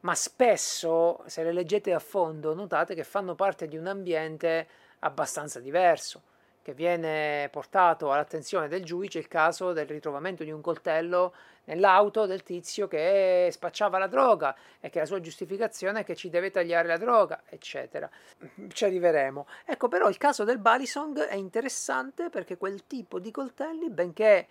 ma spesso se le leggete a fondo notate che fanno parte di un ambiente abbastanza diverso che viene portato all'attenzione del giudice il caso del ritrovamento di un coltello nell'auto del tizio che spacciava la droga e che la sua giustificazione è che ci deve tagliare la droga, eccetera. Ci arriveremo. Ecco, però il caso del Balisong è interessante perché quel tipo di coltelli, benché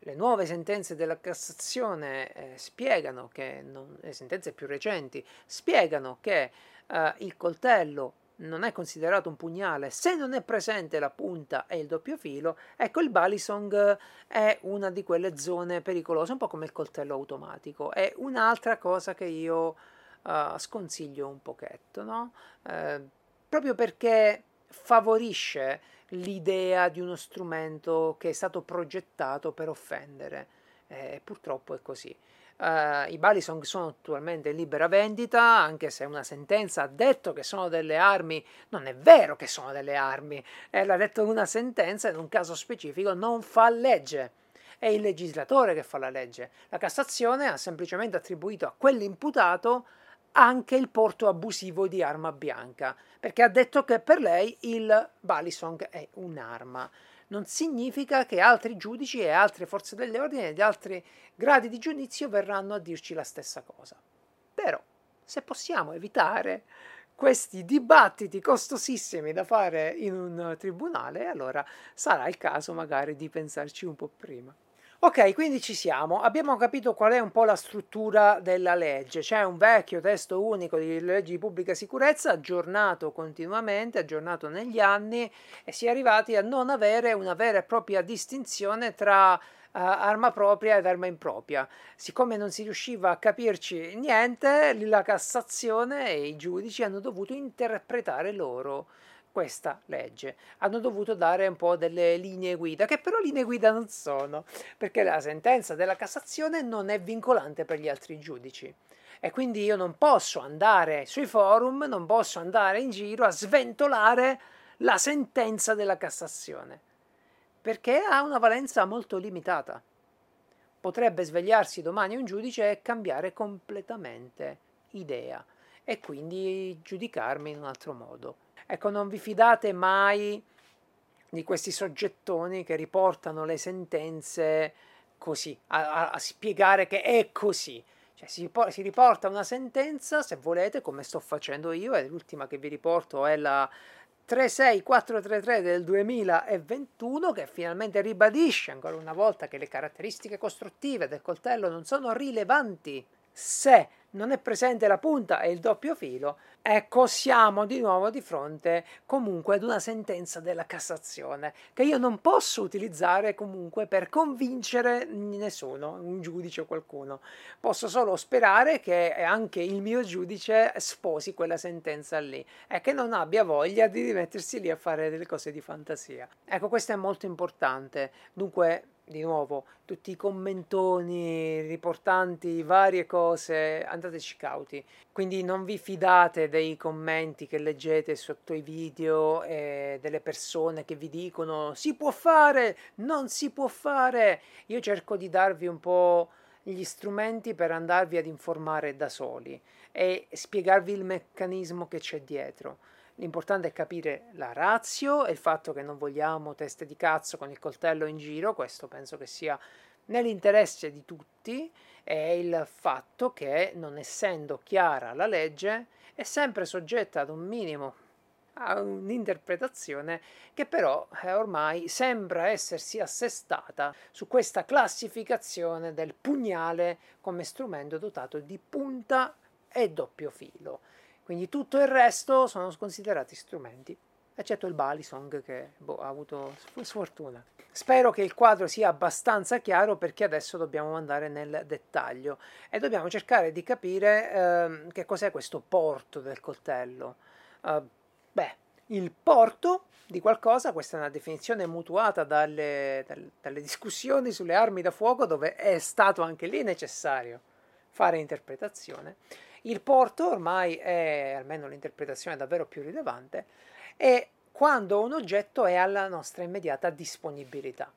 le nuove sentenze della Cassazione eh, spiegano che, non, le sentenze più recenti, spiegano che eh, il coltello non è considerato un pugnale se non è presente la punta e il doppio filo, ecco il balisong è una di quelle zone pericolose, un po' come il coltello automatico. È un'altra cosa che io uh, sconsiglio un pochetto, no? Uh, proprio perché favorisce l'idea di uno strumento che è stato progettato per offendere. Eh, purtroppo è così. Uh, I Balisong sono attualmente in libera vendita, anche se una sentenza ha detto che sono delle armi, non è vero che sono delle armi, eh, l'ha detto una sentenza in un caso specifico, non fa legge. È il legislatore che fa la legge. La Cassazione ha semplicemente attribuito a quell'imputato anche il porto abusivo di arma bianca, perché ha detto che per lei il Balisong è un'arma non significa che altri giudici e altre forze dell'ordine di altri gradi di giudizio verranno a dirci la stessa cosa. Però, se possiamo evitare questi dibattiti costosissimi da fare in un tribunale, allora sarà il caso magari di pensarci un po' prima. Ok, quindi ci siamo. Abbiamo capito qual è un po' la struttura della legge. C'è un vecchio testo unico di leggi di pubblica sicurezza, aggiornato continuamente, aggiornato negli anni, e si è arrivati a non avere una vera e propria distinzione tra uh, arma propria ed arma impropria. Siccome non si riusciva a capirci niente, la Cassazione e i giudici hanno dovuto interpretare loro questa legge. Hanno dovuto dare un po' delle linee guida, che però linee guida non sono, perché la sentenza della Cassazione non è vincolante per gli altri giudici. E quindi io non posso andare sui forum, non posso andare in giro a sventolare la sentenza della Cassazione, perché ha una valenza molto limitata. Potrebbe svegliarsi domani un giudice e cambiare completamente idea e quindi giudicarmi in un altro modo. Ecco, non vi fidate mai di questi soggettoni che riportano le sentenze così, a, a, spiegare che è così. Cioè, si, si, riporta una sentenza, se volete, come sto facendo io, e l'ultima che vi riporto è la 36433 del 2021, che finalmente ribadisce ancora una volta che le caratteristiche costruttive del coltello non sono rilevanti se non è presente la punta e il doppio filo, ecco siamo di nuovo di fronte comunque ad una sentenza della Cassazione che io non posso utilizzare comunque per convincere nessuno, un giudice o qualcuno. Posso solo sperare che anche il mio giudice sposi quella sentenza lì e che non abbia voglia di mettersi lì a fare delle cose di fantasia. Ecco, questo è molto importante. Dunque di nuovo tutti i commentoni riportanti varie cose, andateci cauti. Quindi non vi fidate dei commenti che leggete sotto i video e delle persone che vi dicono si può fare, non si può fare. Io cerco di darvi un po' gli strumenti per andarvi ad informare da soli e spiegarvi il meccanismo che c'è dietro. L'importante è capire la razio e il fatto che non vogliamo teste di cazzo con il coltello in giro, questo penso che sia nell'interesse di tutti, e il fatto che non essendo chiara la legge è sempre soggetta ad un minimo a un'interpretazione che però eh, ormai sembra essersi assestata su questa classificazione del pugnale come strumento dotato di punta e doppio filo. Quindi tutto il resto sono considerati strumenti, eccetto il Balisong che boh, ha avuto sfortuna. Spero che il quadro sia abbastanza chiaro perché adesso dobbiamo andare nel dettaglio e dobbiamo cercare di capire eh, che cos'è questo porto del coltello. Uh, beh, il porto di qualcosa, questa è una definizione mutuata dalle, dalle, dalle discussioni sulle armi da fuoco dove è stato anche lì necessario fare interpretazione. Il porto ormai è, almeno l'interpretazione davvero più rilevante, è quando un oggetto è alla nostra immediata disponibilità,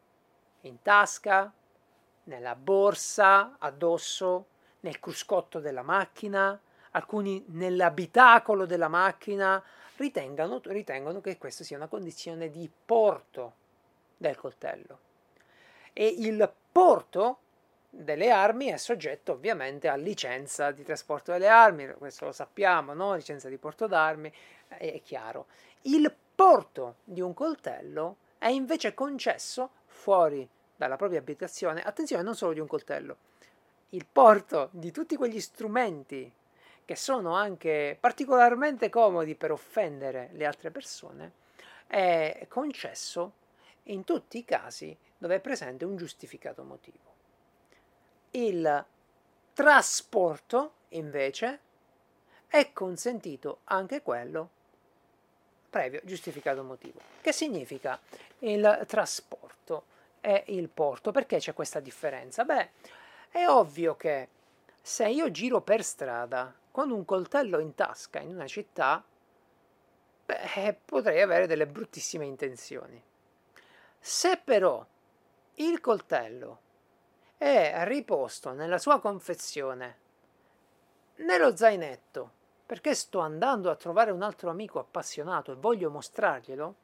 in tasca, nella borsa, addosso, nel cruscotto della macchina, alcuni nell'abitacolo della macchina, ritengono, ritengono che questa sia una condizione di porto del coltello. E il porto delle armi è soggetto ovviamente a licenza di trasporto delle armi, questo lo sappiamo, no? licenza di porto d'armi, è chiaro. Il porto di un coltello è invece concesso fuori dalla propria abitazione, attenzione non solo di un coltello, il porto di tutti quegli strumenti che sono anche particolarmente comodi per offendere le altre persone, è concesso in tutti i casi dove è presente un giustificato motivo. Il trasporto, invece, è consentito anche quello previo giustificato motivo. Che significa il trasporto e il porto? Perché c'è questa differenza? Beh, è ovvio che se io giro per strada con un coltello in tasca in una città, beh, potrei avere delle bruttissime intenzioni. Se però il coltello è riposto nella sua confezione, nello zainetto, perché sto andando a trovare un altro amico appassionato e voglio mostrarglielo,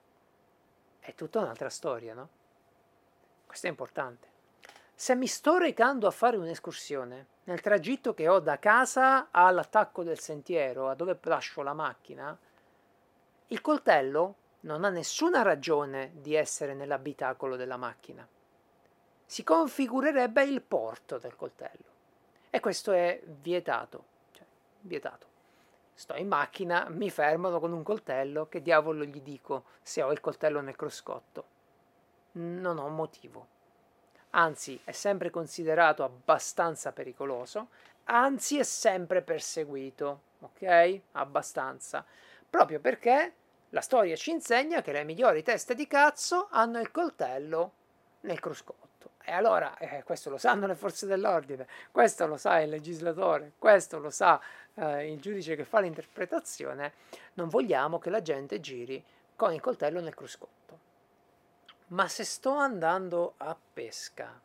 è tutta un'altra storia, no? Questo è importante. Se mi sto recando a fare un'escursione nel tragitto che ho da casa all'attacco del sentiero, a dove lascio la macchina, il coltello non ha nessuna ragione di essere nell'abitacolo della macchina. Si configurerebbe il porto del coltello. E questo è vietato. Cioè, vietato. Sto in macchina, mi fermano con un coltello, che diavolo gli dico se ho il coltello nel cruscotto? Non ho motivo anzi è sempre considerato abbastanza pericoloso, anzi è sempre perseguito, ok? Abbastanza. Proprio perché la storia ci insegna che le migliori teste di cazzo hanno il coltello nel cruscotto. E allora, eh, questo lo sanno le forze dell'ordine, questo lo sa il legislatore, questo lo sa eh, il giudice che fa l'interpretazione, non vogliamo che la gente giri con il coltello nel cruscotto. Ma se sto andando a pesca,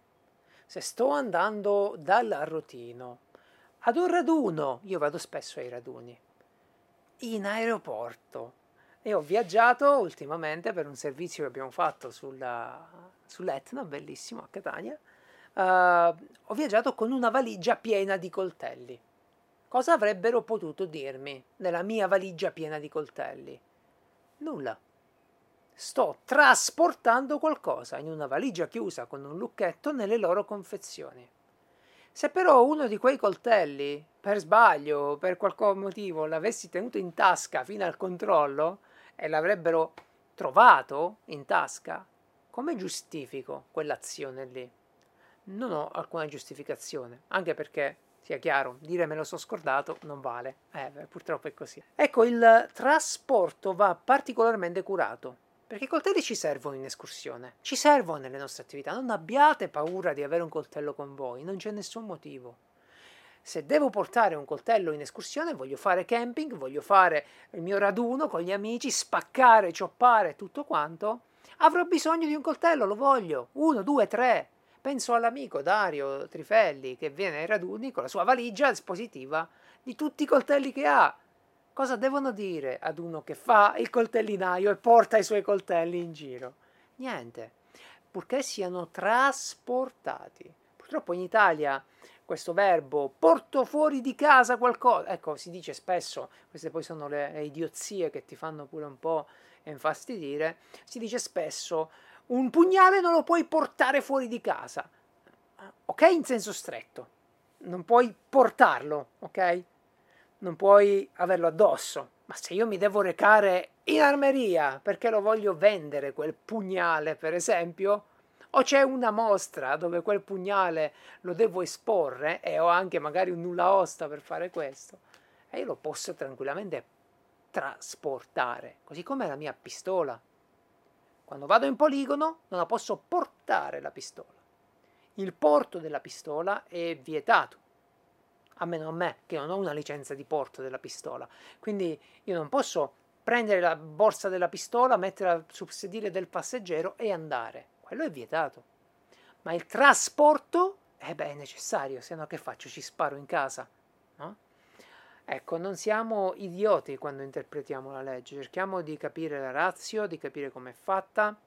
se sto andando dal Rotino ad un raduno, io vado spesso ai raduni, in aeroporto e ho viaggiato ultimamente per un servizio che abbiamo fatto sulla, sull'Etna, bellissimo a Catania, uh, ho viaggiato con una valigia piena di coltelli. Cosa avrebbero potuto dirmi nella mia valigia piena di coltelli? Nulla sto trasportando qualcosa in una valigia chiusa con un lucchetto nelle loro confezioni. Se però uno di quei coltelli, per sbaglio o per qualche motivo, l'avessi tenuto in tasca fino al controllo e l'avrebbero trovato in tasca, come giustifico quell'azione lì? Non ho alcuna giustificazione, anche perché, sia chiaro, dire me lo so scordato non vale. Eh, purtroppo è così. Ecco, il trasporto va particolarmente curato perché i coltelli ci servono in escursione, ci servono nelle nostre attività. Non abbiate paura di avere un coltello con voi, non c'è nessun motivo. Se devo portare un coltello in escursione, voglio fare camping, voglio fare il mio raduno con gli amici, spaccare, cioppare, tutto quanto, avrò bisogno di un coltello, lo voglio. Uno, due, tre. Penso all'amico Dario Trifelli che viene ai raduni con la sua valigia espositiva di tutti i coltelli che ha Cosa devono dire ad uno che fa il coltellinaio e porta i suoi coltelli in giro? Niente, purché siano trasportati. Purtroppo in Italia questo verbo porto fuori di casa qualcosa, ecco, si dice spesso, queste poi sono le, idiozie che ti fanno pure un po' infastidire, si dice spesso un pugnale non lo puoi portare fuori di casa. Ok, in senso stretto, non puoi portarlo, ok? non puoi averlo addosso. Ma se io mi devo recare in armeria perché lo voglio vendere quel pugnale, per esempio, o c'è una mostra dove quel pugnale lo devo esporre e ho anche magari un nulla osta per fare questo, e io lo posso tranquillamente trasportare, così come la mia pistola. Quando vado in poligono non la posso portare la pistola. Il porto della pistola è vietato a meno a me che non ho una licenza di porto della pistola. Quindi io non posso prendere la borsa della pistola, metterla sul sedile del passeggero e andare. Quello è vietato. Ma il trasporto, eh beh, è necessario, se no che faccio? Ci sparo in casa, no? Ecco, non siamo idioti quando interpretiamo la legge, cerchiamo di capire la razio, di capire come è fatta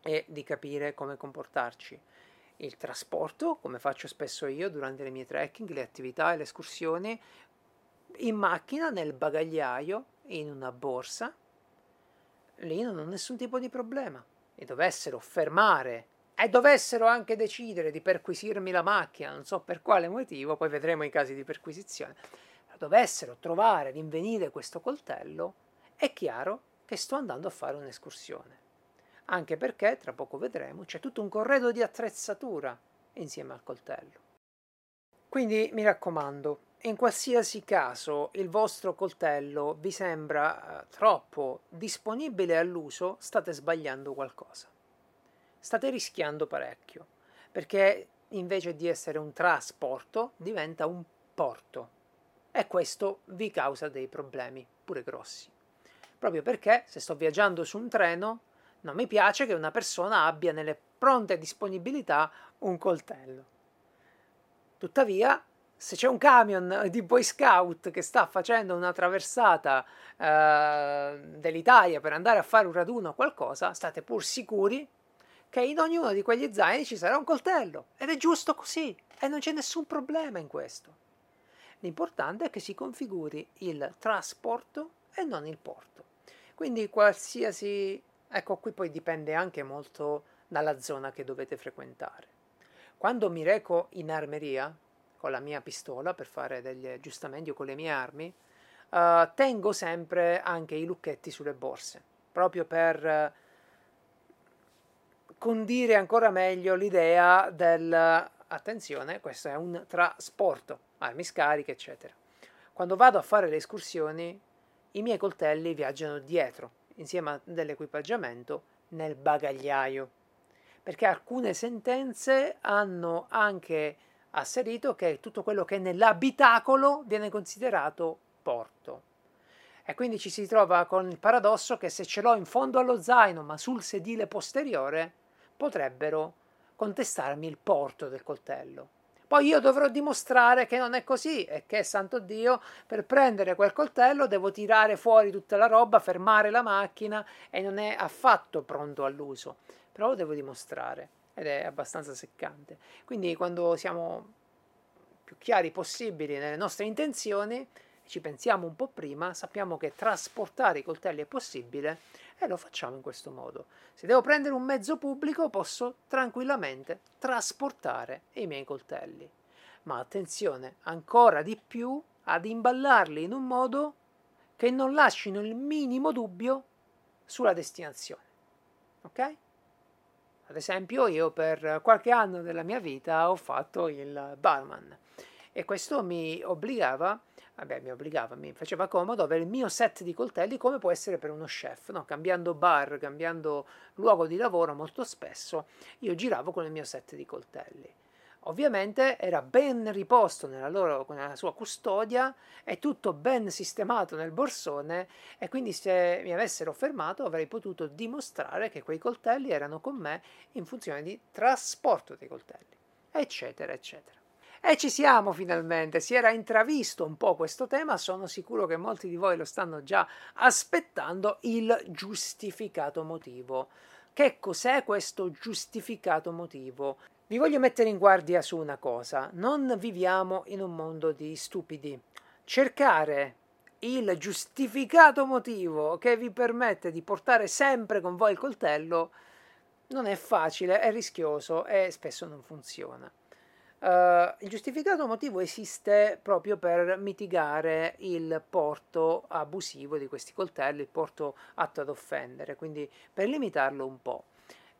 e di capire come comportarci. Il trasporto, come faccio spesso io durante le mie trekking, le attività e le escursioni, in macchina, nel bagagliaio, in una borsa, lì non ho nessun tipo di problema. E dovessero fermare e dovessero anche decidere di perquisirmi la macchina, non so per quale motivo, poi vedremo i casi di perquisizione, dovessero trovare, rinvenire questo coltello, è chiaro che sto andando a fare un'escursione. Anche perché, tra poco vedremo, c'è tutto un corredo di attrezzatura insieme al coltello. Quindi mi raccomando, in qualsiasi caso il vostro coltello vi sembra eh, troppo disponibile all'uso, state sbagliando qualcosa. State rischiando parecchio, perché invece di essere un trasporto diventa un porto e questo vi causa dei problemi, pure grossi. Proprio perché se sto viaggiando su un treno non mi piace che una persona abbia nelle pronte disponibilità un coltello. Tuttavia, se c'è un camion di Boy Scout che sta facendo una traversata eh, dell'Italia per andare a fare un raduno o qualcosa, state pur sicuri che in ognuno di quegli zaini ci sarà un coltello. Ed è giusto così, e non c'è nessun problema in questo. L'importante è che si configuri il trasporto e non il porto. Quindi qualsiasi... Ecco, qui poi dipende anche molto dalla zona che dovete frequentare. Quando mi reco in armeria, con la mia pistola per fare degli aggiustamenti o con le mie armi, uh, tengo sempre anche i lucchetti sulle borse, proprio per uh, condire ancora meglio l'idea del attenzione, questo è un trasporto, armi scariche, eccetera. Quando vado a fare le escursioni, i miei coltelli viaggiano dietro, insieme all'equipaggiamento, nel bagagliaio, perché alcune sentenze hanno anche asserito che tutto quello che è nell'abitacolo viene considerato porto. E quindi ci si trova con il paradosso che se ce l'ho in fondo allo zaino ma sul sedile posteriore, potrebbero contestarmi il porto del coltello. Poi io dovrò dimostrare che non è così e che, santo Dio, per prendere quel coltello devo tirare fuori tutta la roba, fermare la macchina e non è affatto pronto all'uso. Però lo devo dimostrare ed è abbastanza seccante. Quindi quando siamo più chiari possibili nelle nostre intenzioni, ci pensiamo un po' prima, sappiamo che trasportare i coltelli è possibile e lo facciamo in questo modo. Se devo prendere un mezzo pubblico posso tranquillamente trasportare i miei coltelli. Ma attenzione, ancora di più ad imballarli in un modo che non lasciino il minimo dubbio sulla destinazione. Ok? Ad esempio, io per qualche anno della mia vita ho fatto il barman e questo mi obbligava, vabbè, mi obbligava, mi faceva comodo avere il mio set di coltelli come può essere per uno chef, no? cambiando bar, cambiando luogo di lavoro molto spesso, io giravo con il mio set di coltelli. Ovviamente era ben riposto nella, loro, nella sua custodia, è tutto ben sistemato nel borsone e quindi se mi avessero fermato avrei potuto dimostrare che quei coltelli erano con me in funzione di trasporto dei coltelli, eccetera, eccetera. E ci siamo finalmente, si era intravisto un po' questo tema, sono sicuro che molti di voi lo stanno già aspettando, il giustificato motivo. Che cos'è questo giustificato motivo? Vi voglio mettere in guardia su una cosa, non viviamo in un mondo di stupidi. Cercare il giustificato motivo che vi permette di portare sempre con voi il coltello non è facile, è rischioso e spesso non funziona. Uh, il giustificato motivo esiste proprio per mitigare il porto abusivo di questi coltelli, il porto atto ad offendere, quindi per limitarlo un po'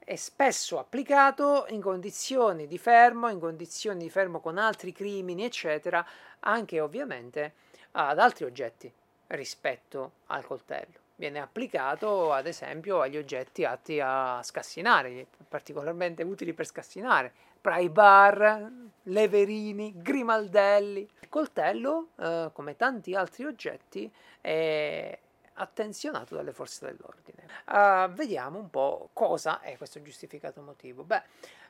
è spesso applicato in condizioni di fermo, in condizioni di fermo con altri crimini, eccetera, anche ovviamente ad altri oggetti rispetto al coltello. viene applicato ad esempio agli oggetti atti a scassinare, particolarmente utili per scassinare, pry bar, leverini, grimaldelli. Il coltello, eh, come tanti altri oggetti, è attenzionato dalle forze dell'ordine. Uh, vediamo un po' cosa è questo giustificato motivo. Beh, uh,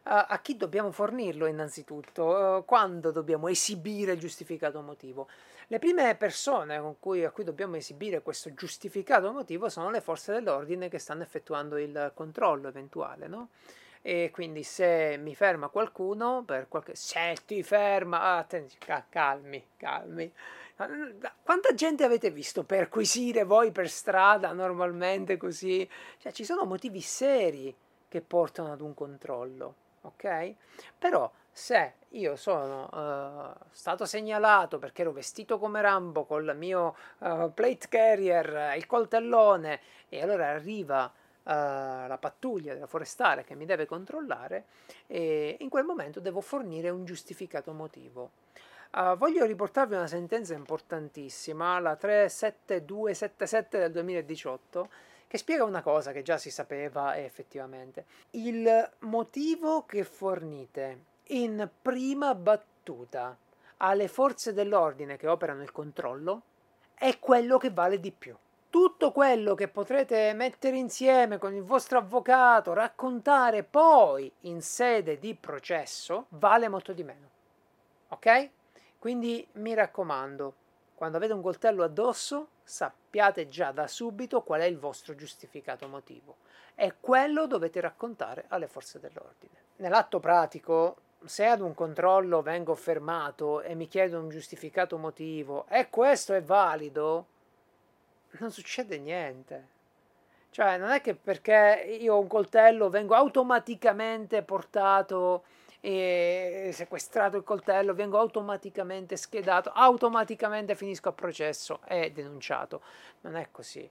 a chi dobbiamo fornirlo innanzitutto? Uh, quando dobbiamo esibire il giustificato motivo? Le prime persone cui, a cui dobbiamo esibire questo giustificato motivo sono le forze dell'ordine che stanno effettuando il controllo eventuale, no? E quindi se mi ferma qualcuno per qualche... Se ti ferma... Attenzione, calmi, calmi. Quanta gente avete visto perquisire voi per strada normalmente così? Cioè, ci sono motivi seri che portano ad un controllo, ok? Però se io sono uh, stato segnalato perché ero vestito come Rambo col mio uh, plate carrier, il coltellone, e allora arriva uh, la pattuglia della forestale che mi deve controllare, e in quel momento devo fornire un giustificato motivo. Uh, voglio riportarvi una sentenza importantissima, la 37277 del 2018, che spiega una cosa che già si sapeva effettivamente. Il motivo che fornite in prima battuta alle forze dell'ordine che operano il controllo è quello che vale di più. Tutto quello che potrete mettere insieme con il vostro avvocato, raccontare poi in sede di processo, vale molto di meno. Ok? Quindi mi raccomando, quando avete un coltello addosso, sappiate già da subito qual è il vostro giustificato motivo e quello dovete raccontare alle forze dell'ordine. Nell'atto pratico se ad un controllo vengo fermato e mi chiedo un giustificato motivo e questo è valido, non succede niente. Cioè, non è che perché io ho un coltello vengo automaticamente portato sequestrato il coltello, vengo automaticamente schedato, automaticamente finisco a processo e denunciato. Non è così.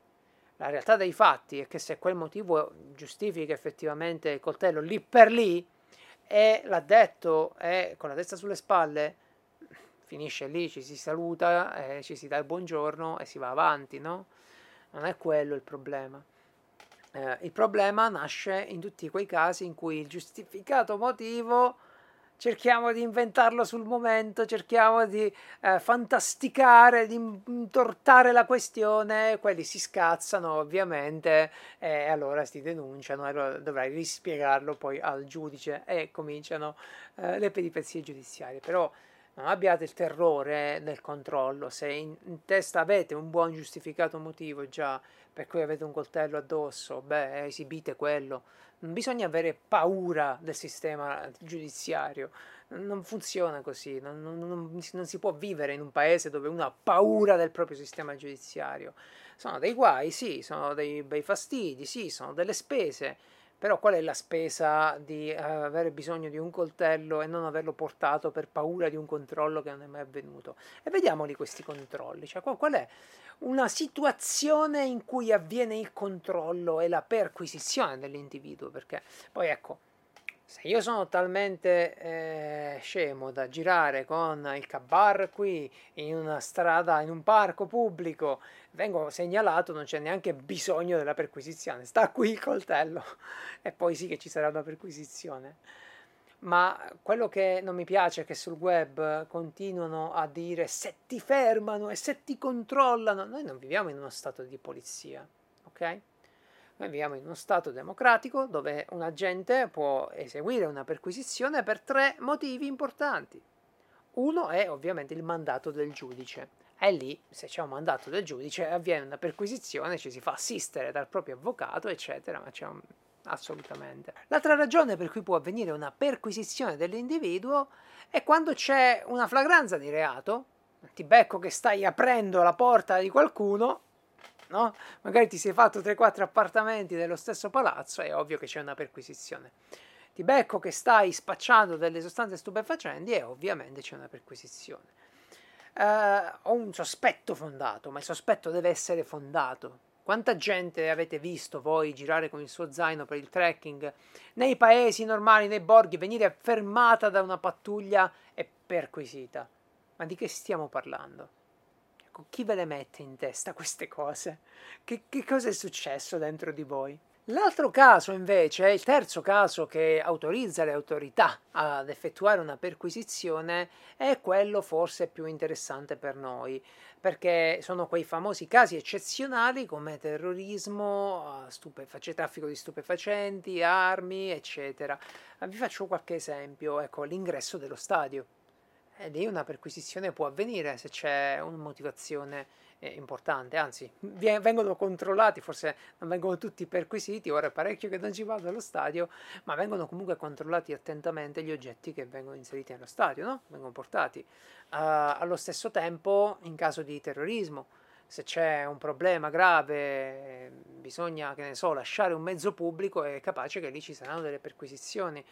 La realtà dei fatti è che se quel motivo giustifica effettivamente il coltello lì per lì, e l'ha detto e con la testa sulle spalle finisce lì, ci si saluta, eh, ci si dà il buongiorno e si va avanti, no? Non è quello il problema. Eh, il problema nasce in tutti quei casi in cui il giustificato motivo cerchiamo di inventarlo sul momento, cerchiamo di eh, fantasticare, di intortare la questione, quelli si scazzano ovviamente e allora si denunciano e allora dovrai rispiegarlo poi al giudice e cominciano eh, le peripezie giudiziarie. Però non abbiate il terrore nel controllo, se in, in, testa avete un buon giustificato motivo già per cui avete un coltello addosso, beh, esibite quello. Non bisogna avere paura del sistema giudiziario, non funziona così, non, non, non, non, si può vivere in un paese dove uno ha paura del proprio sistema giudiziario. Sono dei guai, sì, sono dei bei fastidi, sì, sono delle spese, però qual è la spesa di uh, avere bisogno di un coltello e non averlo portato per paura di un controllo che non è mai avvenuto? E vediamoli questi controlli, cioè qual è una situazione in cui avviene il controllo e la perquisizione dell'individuo, perché poi ecco, se io sono talmente eh, scemo da girare con il cabar qui in una strada, in un parco pubblico, vengo segnalato, non c'è neanche bisogno della perquisizione, sta qui il coltello e poi sì che ci sarà una perquisizione ma quello che non mi piace è che sul web continuano a dire se ti fermano e se ti controllano. Noi non viviamo in uno stato di polizia, ok? Noi viviamo in uno stato democratico dove un agente può eseguire una perquisizione per tre motivi importanti. Uno è ovviamente il mandato del giudice. E lì, se c'è un mandato del giudice, avviene una perquisizione, ci si fa assistere dal proprio avvocato, eccetera, ma c'è un assolutamente. L'altra ragione per cui può avvenire una perquisizione dell'individuo è quando c'è una flagranza di reato, ti becco che stai aprendo la porta di qualcuno, no? Magari ti sei fatto 3-4 appartamenti dello stesso palazzo, è ovvio che c'è una perquisizione. Ti becco che stai spacciando delle sostanze stupefacenti e ovviamente c'è una perquisizione. Uh, ho un sospetto fondato, ma il sospetto deve essere fondato quanta gente avete visto voi girare con il suo zaino per il trekking nei paesi normali, nei borghi, venire fermata da una pattuglia e perquisita? Ma di che stiamo parlando? Pacco, chi ve le mette in testa queste cose? Che, che cosa è successo dentro di voi? L'altro caso invece, il terzo caso che autorizza le autorità ad effettuare una perquisizione, è quello forse più interessante per noi, perché sono quei famosi casi eccezionali come terrorismo, traffico di stupefacenti, armi, eccetera. Vi faccio qualche esempio, ecco, l'ingresso dello stadio. Ed lì una perquisizione può avvenire se c'è una motivazione importante, anzi vengono controllati, forse non vengono tutti perquisiti, ora è parecchio che non ci vado allo stadio, ma vengono comunque controllati attentamente gli oggetti che vengono inseriti nello stadio, no? vengono portati. Uh, allo stesso tempo, in caso di terrorismo, se c'è un problema grave, bisogna, che ne so, lasciare un mezzo pubblico, è capace che lì ci saranno delle perquisizioni.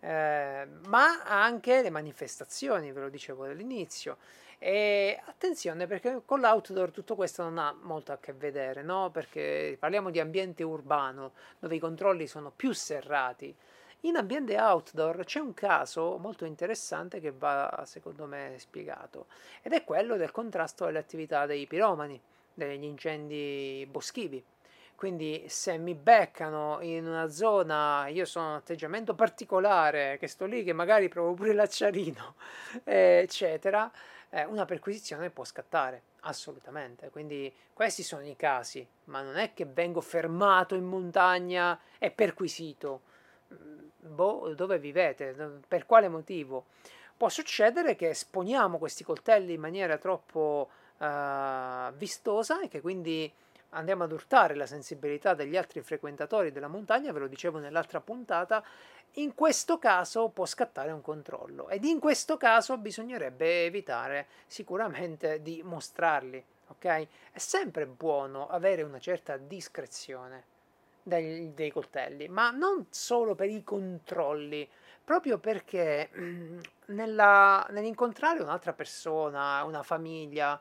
Eh, ma anche le manifestazioni, ve lo dicevo all'inizio. E attenzione perché con l'outdoor tutto questo non ha molto a che vedere, no? Perché parliamo di ambiente urbano dove i controlli sono più serrati. In ambiente outdoor c'è un caso molto interessante che va secondo me spiegato ed è quello del contrasto alle attività dei piromani, degli incendi boschivi. Quindi se mi beccano in una zona, io sono un atteggiamento particolare, che sto lì, che magari provo pure l'acciarino, eccetera, eh, una perquisizione può scattare, assolutamente. Quindi questi sono i casi, ma non è che vengo fermato in montagna e perquisito. Mm, boh, dove vivete? Per quale motivo? Può succedere che esponiamo questi coltelli in maniera troppo uh, vistosa e che quindi andiamo ad urtare la sensibilità degli altri frequentatori della montagna, ve lo dicevo nell'altra puntata, in questo caso può scattare un controllo ed in questo caso bisognerebbe evitare sicuramente di mostrarli, ok? È sempre buono avere una certa discrezione dei, dei coltelli, ma non solo per i controlli, proprio perché nella, nell'incontrare un'altra persona, una famiglia,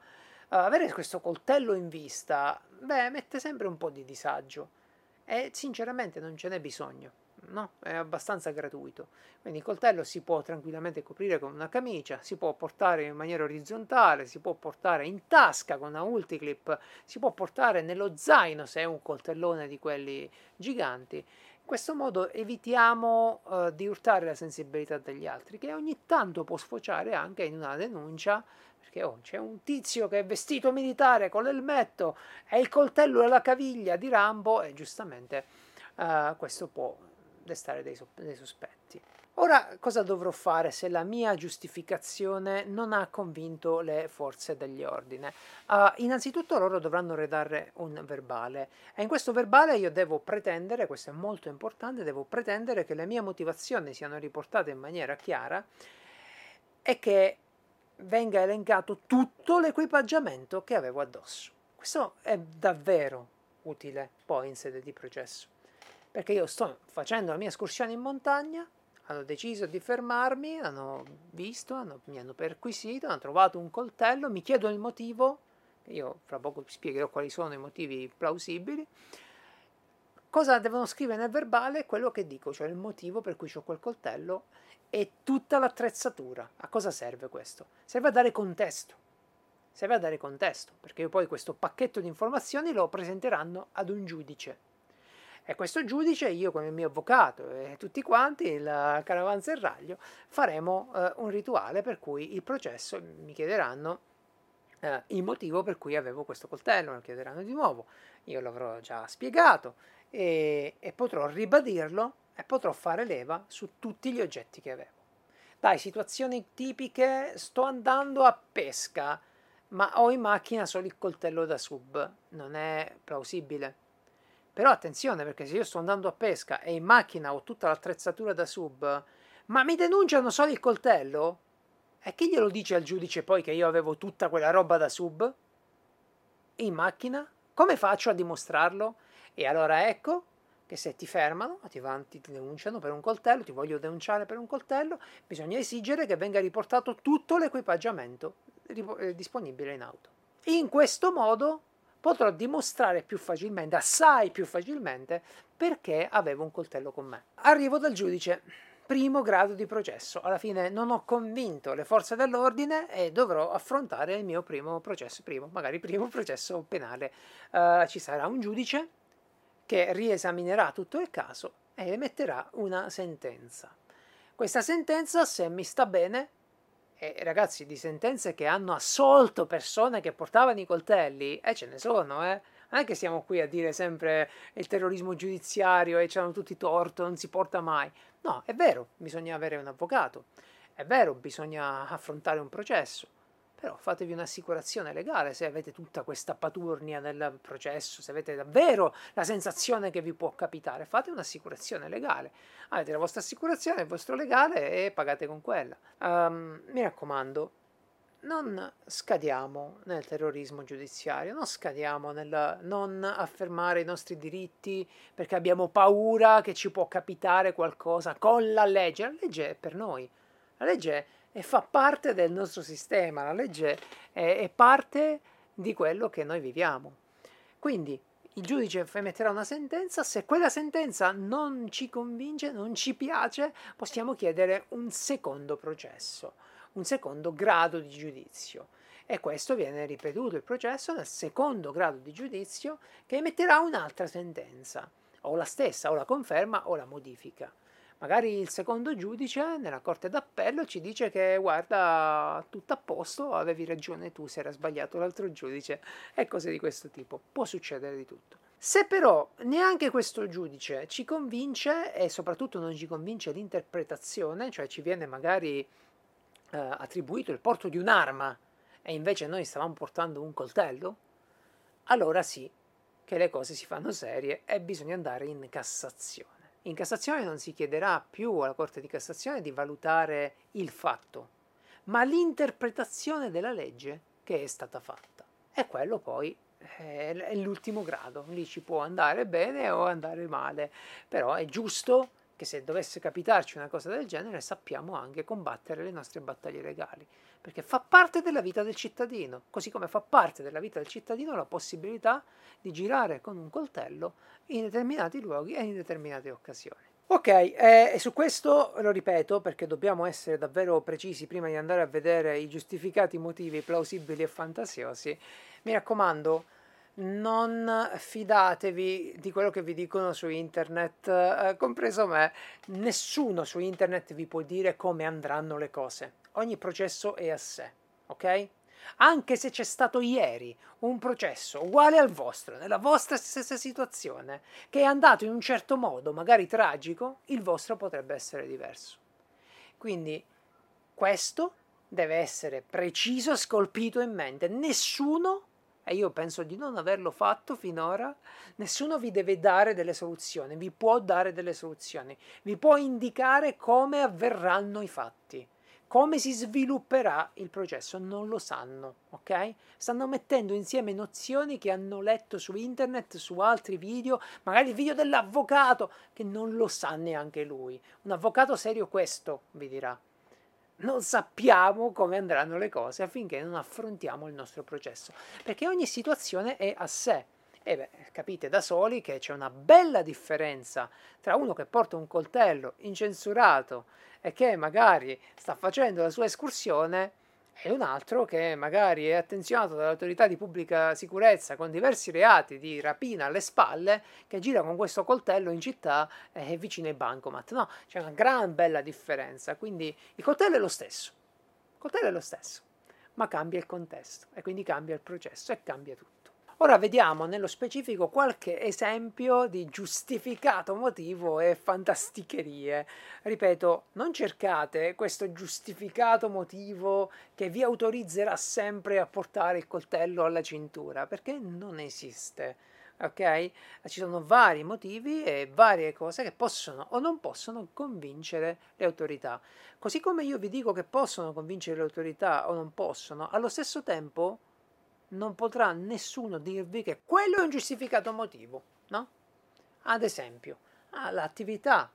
avere questo coltello in vista, beh, mette sempre un po' di disagio e sinceramente non ce n'è bisogno no? È abbastanza gratuito. Quindi il coltello si può tranquillamente coprire con una camicia, si può portare in maniera orizzontale, si può portare in tasca con una ulticlip, si può portare nello zaino se è un coltellone di quelli giganti. Questo modo evitiamo uh, di urtare la sensibilità degli altri, che ogni tanto può sfociare anche in una denuncia perché oh, c'è un tizio che è vestito militare con l'elmetto e il coltello alla caviglia di Rambo e giustamente uh, questo può destare dei, dei sospetti. Ora, cosa dovrò fare se la mia giustificazione non ha convinto le forze dell'ordine? Uh, innanzitutto loro dovranno redare un verbale e in questo verbale io devo pretendere, questo è molto importante, devo pretendere che le mie motivazioni siano riportate in maniera chiara e che venga elencato tutto l'equipaggiamento che avevo addosso. Questo è davvero utile poi in sede di processo perché io sto facendo la mia escursione in montagna, hanno deciso di fermarmi, hanno visto, hanno, mi hanno perquisito, hanno trovato un coltello, mi chiedono il motivo, io fra poco spiegherò quali sono i motivi plausibili, cosa devono scrivere nel verbale? Quello che dico, cioè il motivo per cui ho quel coltello e tutta l'attrezzatura. A cosa serve questo? Serve a dare contesto. Serve a dare contesto, perché poi questo pacchetto di informazioni lo presenteranno ad un giudice e questo giudice, io con il mio avvocato e tutti quanti, il caravanserraglio, faremo eh, un rituale per cui il processo mi chiederanno eh, il motivo per cui avevo questo coltello, lo chiederanno di nuovo. Io l'avrò già spiegato e, e potrò ribadirlo e potrò fare leva su tutti gli oggetti che avevo. Dai, situazioni tipiche, sto andando a pesca, ma ho in macchina solo il coltello da sub. Non è plausibile. Però attenzione perché se io sto andando a pesca e in macchina ho tutta l'attrezzatura da sub, ma mi denunciano solo il coltello? E chi glielo dice al giudice poi che io avevo tutta quella roba da sub? In macchina? Come faccio a dimostrarlo? E allora ecco che se ti fermano, ti, van, ti denunciano per un coltello, ti voglio denunciare per un coltello, bisogna esigere che venga riportato tutto l'equipaggiamento eh, disponibile in auto. In questo modo potrò dimostrare più facilmente, assai più facilmente, perché avevo un coltello con me. Arrivo dal giudice. primo grado di processo. Alla fine non ho convinto le forze dell'ordine e dovrò affrontare il mio primo processo, primo, magari primo processo penale. Uh, ci sarà un giudice che riesaminerà tutto il caso e emetterà una sentenza. Questa sentenza, se mi sta bene, e ragazzi, di sentenze che hanno assolto persone che portavano i coltelli, e eh, ce ne sono, eh. Non è che siamo qui a dire sempre il terrorismo giudiziario e c'hanno tutti torto, non si porta mai. No, è vero, bisogna avere un avvocato, è vero, bisogna affrontare un processo, però fatevi un'assicurazione legale se avete tutta questa paturnia nel processo, se avete davvero la sensazione che vi può capitare, fate un'assicurazione legale. Avete la vostra assicurazione, il vostro legale e pagate con quella. Um, mi raccomando, non scadiamo nel terrorismo giudiziario, non scadiamo nel non affermare i nostri diritti perché abbiamo paura che ci può capitare qualcosa con la legge. La legge è per noi, la legge è, fa parte del nostro sistema, la legge è, è parte di quello che noi viviamo. Quindi il giudice emetterà una sentenza, se quella sentenza non ci convince, non ci piace, possiamo chiedere un secondo processo un secondo grado di giudizio e questo viene ripetuto il processo nel secondo grado di giudizio che emetterà un'altra sentenza, o la stessa, o la conferma o la modifica. Magari il secondo giudice nella corte d'appello ci dice che guarda tutto a posto, avevi ragione tu, se era sbagliato l'altro giudice e cose di questo tipo. Può succedere di tutto. Se però neanche questo giudice ci convince e soprattutto non ci convince l'interpretazione, cioè ci viene magari eh, attribuito il porto di un'arma e invece noi stavamo portando un coltello, allora sì che le cose si fanno serie e bisogna andare in Cassazione. In Cassazione non si chiederà più alla Corte di Cassazione di valutare il fatto, ma l'interpretazione della legge che è stata fatta. E quello poi è l'ultimo grado, lì ci può andare bene o andare male, però è giusto che se dovesse capitarci una cosa del genere sappiamo anche combattere le nostre battaglie legali, perché fa parte della vita del cittadino, così come fa parte della vita del cittadino la possibilità di girare con un coltello in determinati luoghi e in determinate occasioni. Ok, eh, e su questo lo ripeto perché dobbiamo essere davvero precisi prima di andare a vedere i giustificati motivi plausibili e fantasiosi. Mi raccomando, non fidatevi di quello che vi dicono su internet, eh, compreso me, nessuno su internet vi può dire come andranno le cose. Ogni processo è a sé, ok? Anche se c'è stato ieri un processo uguale al vostro, nella vostra stessa situazione, che è andato in un certo modo, magari tragico, il vostro potrebbe essere diverso. Quindi questo deve essere preciso, scolpito in mente. Nessuno e io penso di non averlo fatto finora, nessuno vi deve dare delle soluzioni, vi può dare delle soluzioni, vi può indicare come avverranno i fatti. Come si svilupperà il processo non lo sanno, ok? Stanno mettendo insieme nozioni che hanno letto su internet, su altri video, magari il video dell'avvocato, che non lo sa neanche lui. Un avvocato serio questo vi dirà non sappiamo come andranno le cose affinché non affrontiamo il nostro processo, perché ogni situazione è a sé. E beh, capite da soli che c'è una bella differenza tra uno che porta un coltello incensurato e che magari sta facendo la sua escursione e un altro che magari è attenzionato dall'autorità di pubblica sicurezza con diversi reati di rapina alle spalle, che gira con questo coltello in città e vicino ai bancomat. No, c'è una gran bella differenza. Quindi il coltello è lo stesso. Il coltello è lo stesso, ma cambia il contesto e quindi cambia il processo e cambia tutto. Ora vediamo nello specifico qualche esempio di giustificato motivo e fantasticherie. Ripeto, non cercate questo giustificato motivo che vi autorizzerà sempre a portare il coltello alla cintura, perché non esiste. Ok? Ci sono vari motivi e varie cose che possono o non possono convincere le autorità. Così come io vi dico che possono convincere le autorità o non possono, allo stesso tempo non potrà nessuno dirvi che quello è un giustificato motivo, no? Ad esempio, l'attività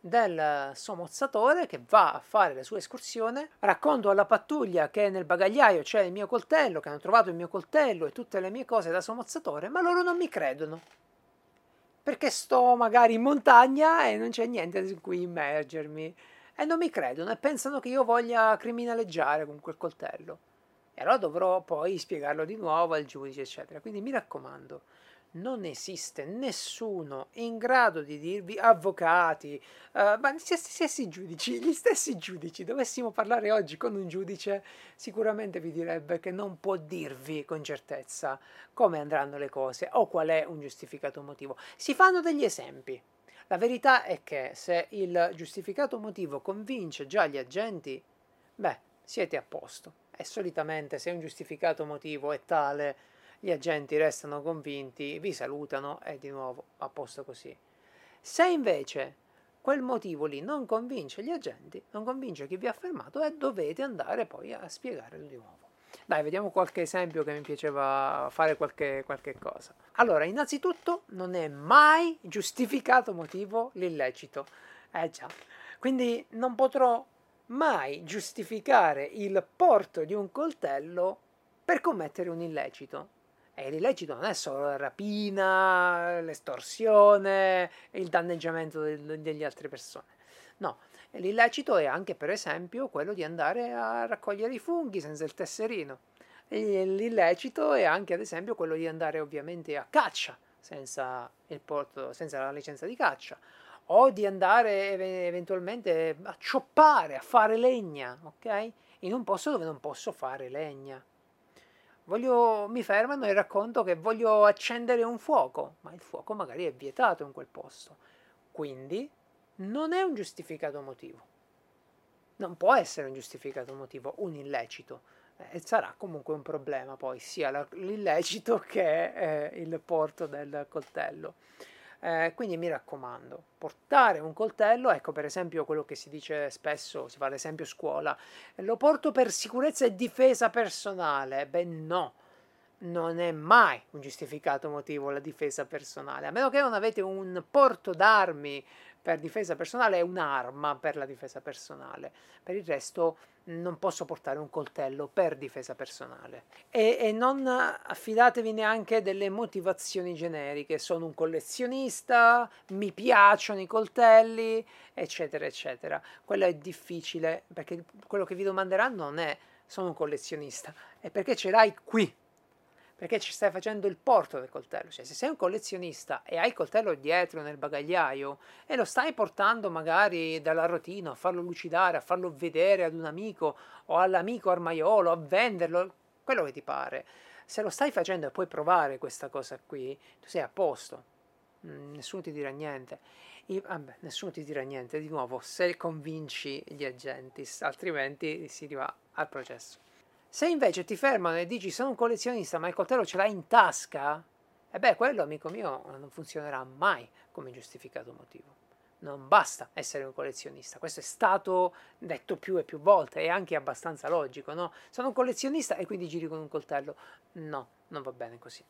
del somozzatore che va a fare la sua escursione, racconto alla pattuglia che nel bagagliaio c'è il mio coltello, che hanno trovato il mio coltello e tutte le mie cose da somozzatore, ma loro non mi credono. Perché sto magari in montagna e non c'è niente su cui immergermi. e non mi credono e pensano che io voglia criminaleggiare con quel coltello. E allora dovrò poi spiegarlo di nuovo al giudice, eccetera. Quindi mi raccomando, non esiste nessuno in grado di dirvi avvocati, uh, ma gli stessi giudici, gli stessi giudici, dovessimo parlare oggi con un giudice, sicuramente vi direbbe che non può dirvi con certezza come andranno le cose o qual è un giustificato motivo. Si fanno degli esempi. La verità è che se il giustificato motivo convince già gli agenti, beh, siete a posto. E solitamente se un giustificato motivo è tale, gli agenti restano convinti, vi salutano e di nuovo a posto così. Se invece quel motivo lì non convince gli agenti, non convince chi vi ha fermato e dovete andare poi a spiegarlo di nuovo. Dai, vediamo qualche esempio che mi piaceva fare qualche, qualche cosa. Allora, innanzitutto non è mai giustificato motivo l'illecito. Eh già. Quindi non potrò mai giustificare il porto di un coltello per commettere un illecito. E l'illecito non è solo la rapina, l'estorsione, il danneggiamento delle altre persone. No, L'illecito è anche, per esempio, quello di andare a raccogliere i funghi senza il tesserino. L'illecito è anche, ad esempio, quello di andare ovviamente a caccia senza, porto, senza la licenza di caccia o di andare eventualmente a cioppare, a fare legna, ok? In un posto dove non posso fare legna. Voglio, mi fermano e racconto che voglio accendere un fuoco, ma il fuoco magari è vietato in quel posto. Quindi non è un giustificato motivo. Non può essere un giustificato motivo un illecito. Eh, sarà comunque un problema poi sia l'illecito che eh, il porto del coltello. Eh, quindi mi raccomando, portare un coltello, ecco per esempio quello che si dice spesso, si fa l'esempio scuola, lo porto per sicurezza e difesa personale. Beh no, non è mai un giustificato motivo la difesa personale, a meno che non avete un porto d'armi per difesa personale è un'arma per la difesa personale. Per il resto non posso portare un coltello per difesa personale. E, e, non affidatevi neanche delle motivazioni generiche. Sono un collezionista, mi piacciono i coltelli, eccetera, eccetera. Quello è difficile perché quello che vi domanderanno non è sono un collezionista, è perché ce l'hai qui perché ci stai facendo il porto del coltello. Cioè, se sei un collezionista e hai il coltello dietro nel bagagliaio e lo stai portando magari dall'arrotino a farlo lucidare, a farlo vedere ad un amico o all'amico armaiolo, a venderlo, quello che ti pare. Se lo stai facendo e puoi provare questa cosa qui, tu sei a posto. Mm, nessuno ti dirà niente. Io, vabbè, nessuno ti dirà niente di nuovo se convinci gli agenti, altrimenti si arriva al processo. Se invece ti fermano e dici sono un collezionista ma il coltello ce l'hai in tasca, e beh, quello amico mio non funzionerà mai come giustificato motivo. Non basta essere un collezionista, questo è stato detto più e più volte, è anche abbastanza logico, no? Sono un collezionista e quindi giri con un coltello. No, non va bene così.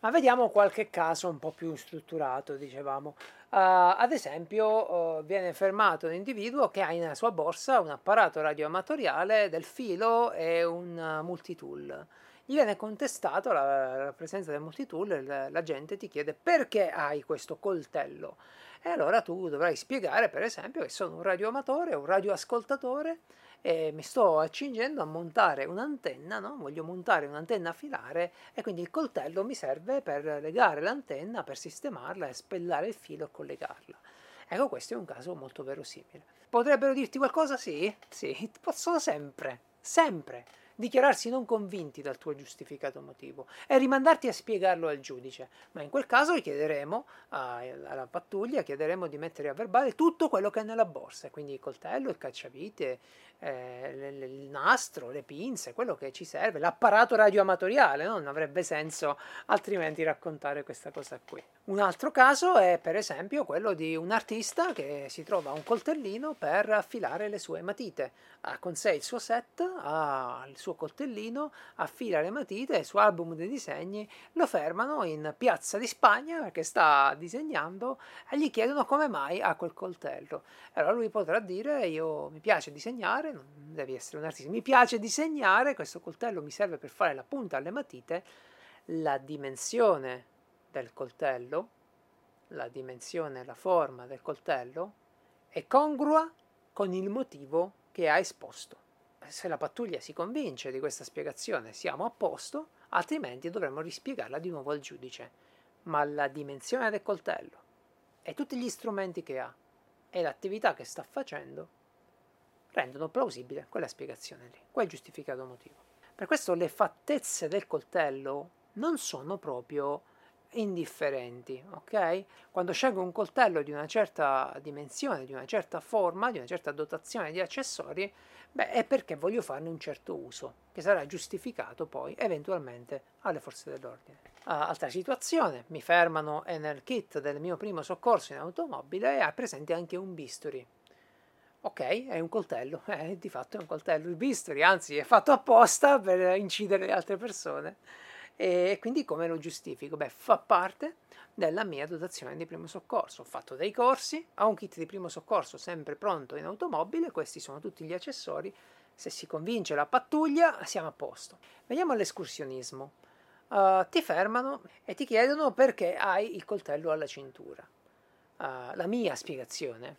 Ma vediamo qualche caso un po' più strutturato, dicevamo. Uh, ad esempio, uh, viene fermato un individuo che ha nella sua borsa un apparato radioamatoriale del filo e un uh, multitool. Gli viene contestato la, la presenza del multitool, la gente ti chiede perché hai questo coltello. E allora tu dovrai spiegare, per esempio, che sono un radioamatore, un radioascoltatore e mi sto accingendo a montare un'antenna, no? voglio montare un'antenna a filare e quindi il coltello mi serve per legare l'antenna, per sistemarla e spellare il filo e collegarla. Ecco, questo è un caso molto verosimile. Potrebbero dirti qualcosa? Sì, sì, possono sempre, sempre dichiararsi non convinti dal tuo giustificato motivo e rimandarti a spiegarlo al giudice. Ma in quel caso chiederemo alla pattuglia, chiederemo di mettere a verbale tutto quello che è nella borsa, quindi il coltello, il cacciavite, eh, il nastro, le pinze, quello che ci serve, l'apparato radioamatoriale, no? non avrebbe senso altrimenti raccontare questa cosa qui. Un altro caso è per esempio quello di un artista che si trova un coltellino per affilare le sue matite. Ha con sé il suo set, ha il suo coltellino, affila le matite, il suo album dei disegni, lo fermano in piazza di Spagna perché sta disegnando e gli chiedono come mai ha quel coltello. Allora lui potrà dire io mi piace disegnare, non devi essere un artista, mi piace disegnare, questo coltello mi serve per fare la punta alle matite, la dimensione del coltello, la dimensione, la forma del coltello è congrua con il motivo che ha esposto. Se la pattuglia si convince di questa spiegazione siamo a posto, altrimenti dovremmo rispiegarla di nuovo al giudice. Ma la dimensione del coltello e tutti gli strumenti che ha e l'attività che sta facendo rendono plausibile quella spiegazione lì, quel giustificato motivo. Per questo le fattezze del coltello non sono proprio indifferenti, ok? Quando scelgo un coltello di una certa dimensione, di una certa forma, di una certa dotazione di accessori, beh, è perché voglio farne un certo uso, che sarà giustificato poi eventualmente alle forze dell'ordine. Altra situazione, mi fermano e nel kit del mio primo soccorso in automobile è presente anche un bisturi. Ok, è un coltello, eh, di fatto è un coltello. Il bisturi, anzi, è fatto apposta per incidere le altre persone. E quindi come lo giustifico? Beh, fa parte della mia dotazione di primo soccorso. Ho fatto dei corsi, ho un kit di primo soccorso sempre pronto in automobile, questi sono tutti gli accessori. Se si convince la pattuglia, siamo a posto. Veniamo all'escursionismo. Uh, ti fermano e ti chiedono perché hai il coltello alla cintura. Uh, la mia spiegazione,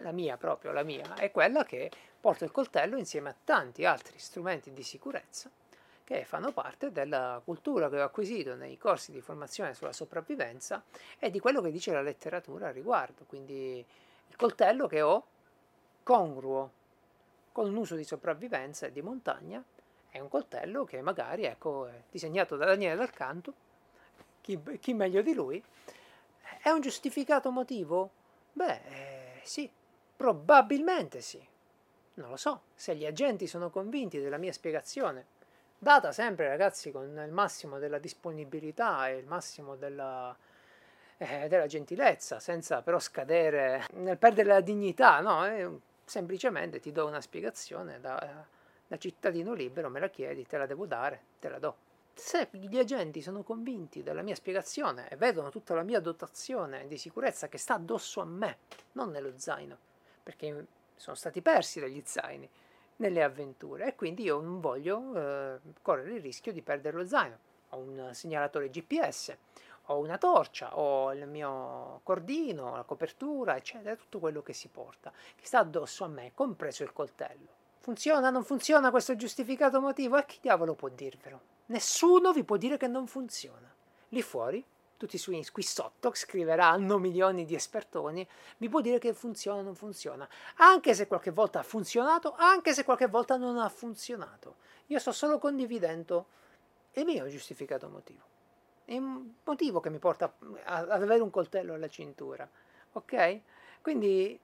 la mia proprio, la mia, è quella che porto il coltello insieme a tanti altri strumenti di sicurezza che fanno parte della cultura che ho acquisito nei corsi di formazione sulla sopravvivenza e di quello che dice la letteratura al riguardo. Quindi il coltello che ho, congruo con un uso di sopravvivenza e di montagna, è un coltello che magari ecco, è disegnato da Daniele Dal Canto, chi, chi meglio di lui. È un giustificato motivo? Beh, eh, sì, probabilmente sì. Non lo so, se gli agenti sono convinti della mia spiegazione data sempre ragazzi con il massimo della disponibilità e il massimo della, eh, della gentilezza, senza però scadere nel perdere la dignità, no? Eh, semplicemente ti do una spiegazione da, da cittadino libero, me la chiedi, te la devo dare, te la do. Se gli agenti sono convinti della mia spiegazione e vedono tutta la mia dotazione di sicurezza che sta addosso a me, non nello zaino, perché sono stati persi dagli zaini, nelle avventure e quindi io non voglio eh, correre il rischio di perdere lo zaino. Ho un segnalatore GPS, ho una torcia, ho il mio cordino, la copertura, eccetera, tutto quello che si porta, che sta addosso a me, compreso il coltello. Funziona, non funziona questo giustificato motivo? E chi diavolo può dirvelo? Nessuno vi può dire che non funziona. Lì fuori tutti su qui sotto scriveranno milioni di espertoni, mi può dire che funziona o non funziona, anche se qualche volta ha funzionato, anche se qualche volta non ha funzionato. Io sto solo condividendo il mio giustificato motivo. Il motivo che mi porta ad avere un coltello alla cintura. Ok? Quindi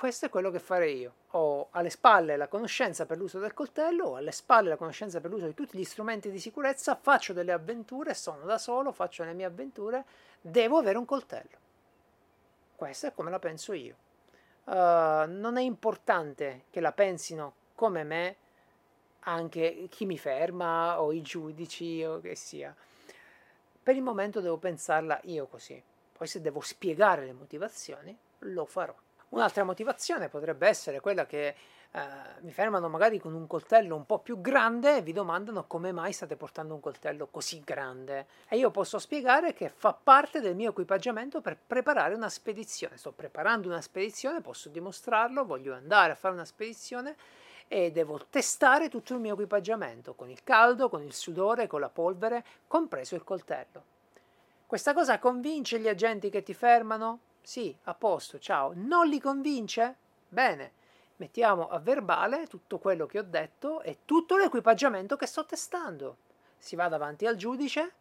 questo è quello che farei io. Ho alle spalle la conoscenza per l'uso del coltello, ho alle spalle la conoscenza per l'uso di tutti gli strumenti di sicurezza, faccio delle avventure, sono da solo, faccio le mie avventure, devo avere un coltello. Questa è come la penso io. Uh, non è importante che la pensino come me anche chi mi ferma o i giudici o che sia. Per il momento devo pensarla io così. Poi se devo spiegare le motivazioni, lo farò. Un'altra motivazione potrebbe essere quella che eh, mi fermano magari con un coltello un po' più grande e vi domandano come mai state portando un coltello così grande. E io posso spiegare che fa parte del mio equipaggiamento per preparare una spedizione. Sto preparando una spedizione, posso dimostrarlo, voglio andare a fare una spedizione e devo testare tutto il mio equipaggiamento con il caldo, con il sudore, con la polvere, compreso il coltello. Questa cosa convince gli agenti che ti fermano? Sì, a posto, ciao. Non li convince? Bene, mettiamo a verbale tutto quello che ho detto e tutto l'equipaggiamento che sto testando. Si va davanti al giudice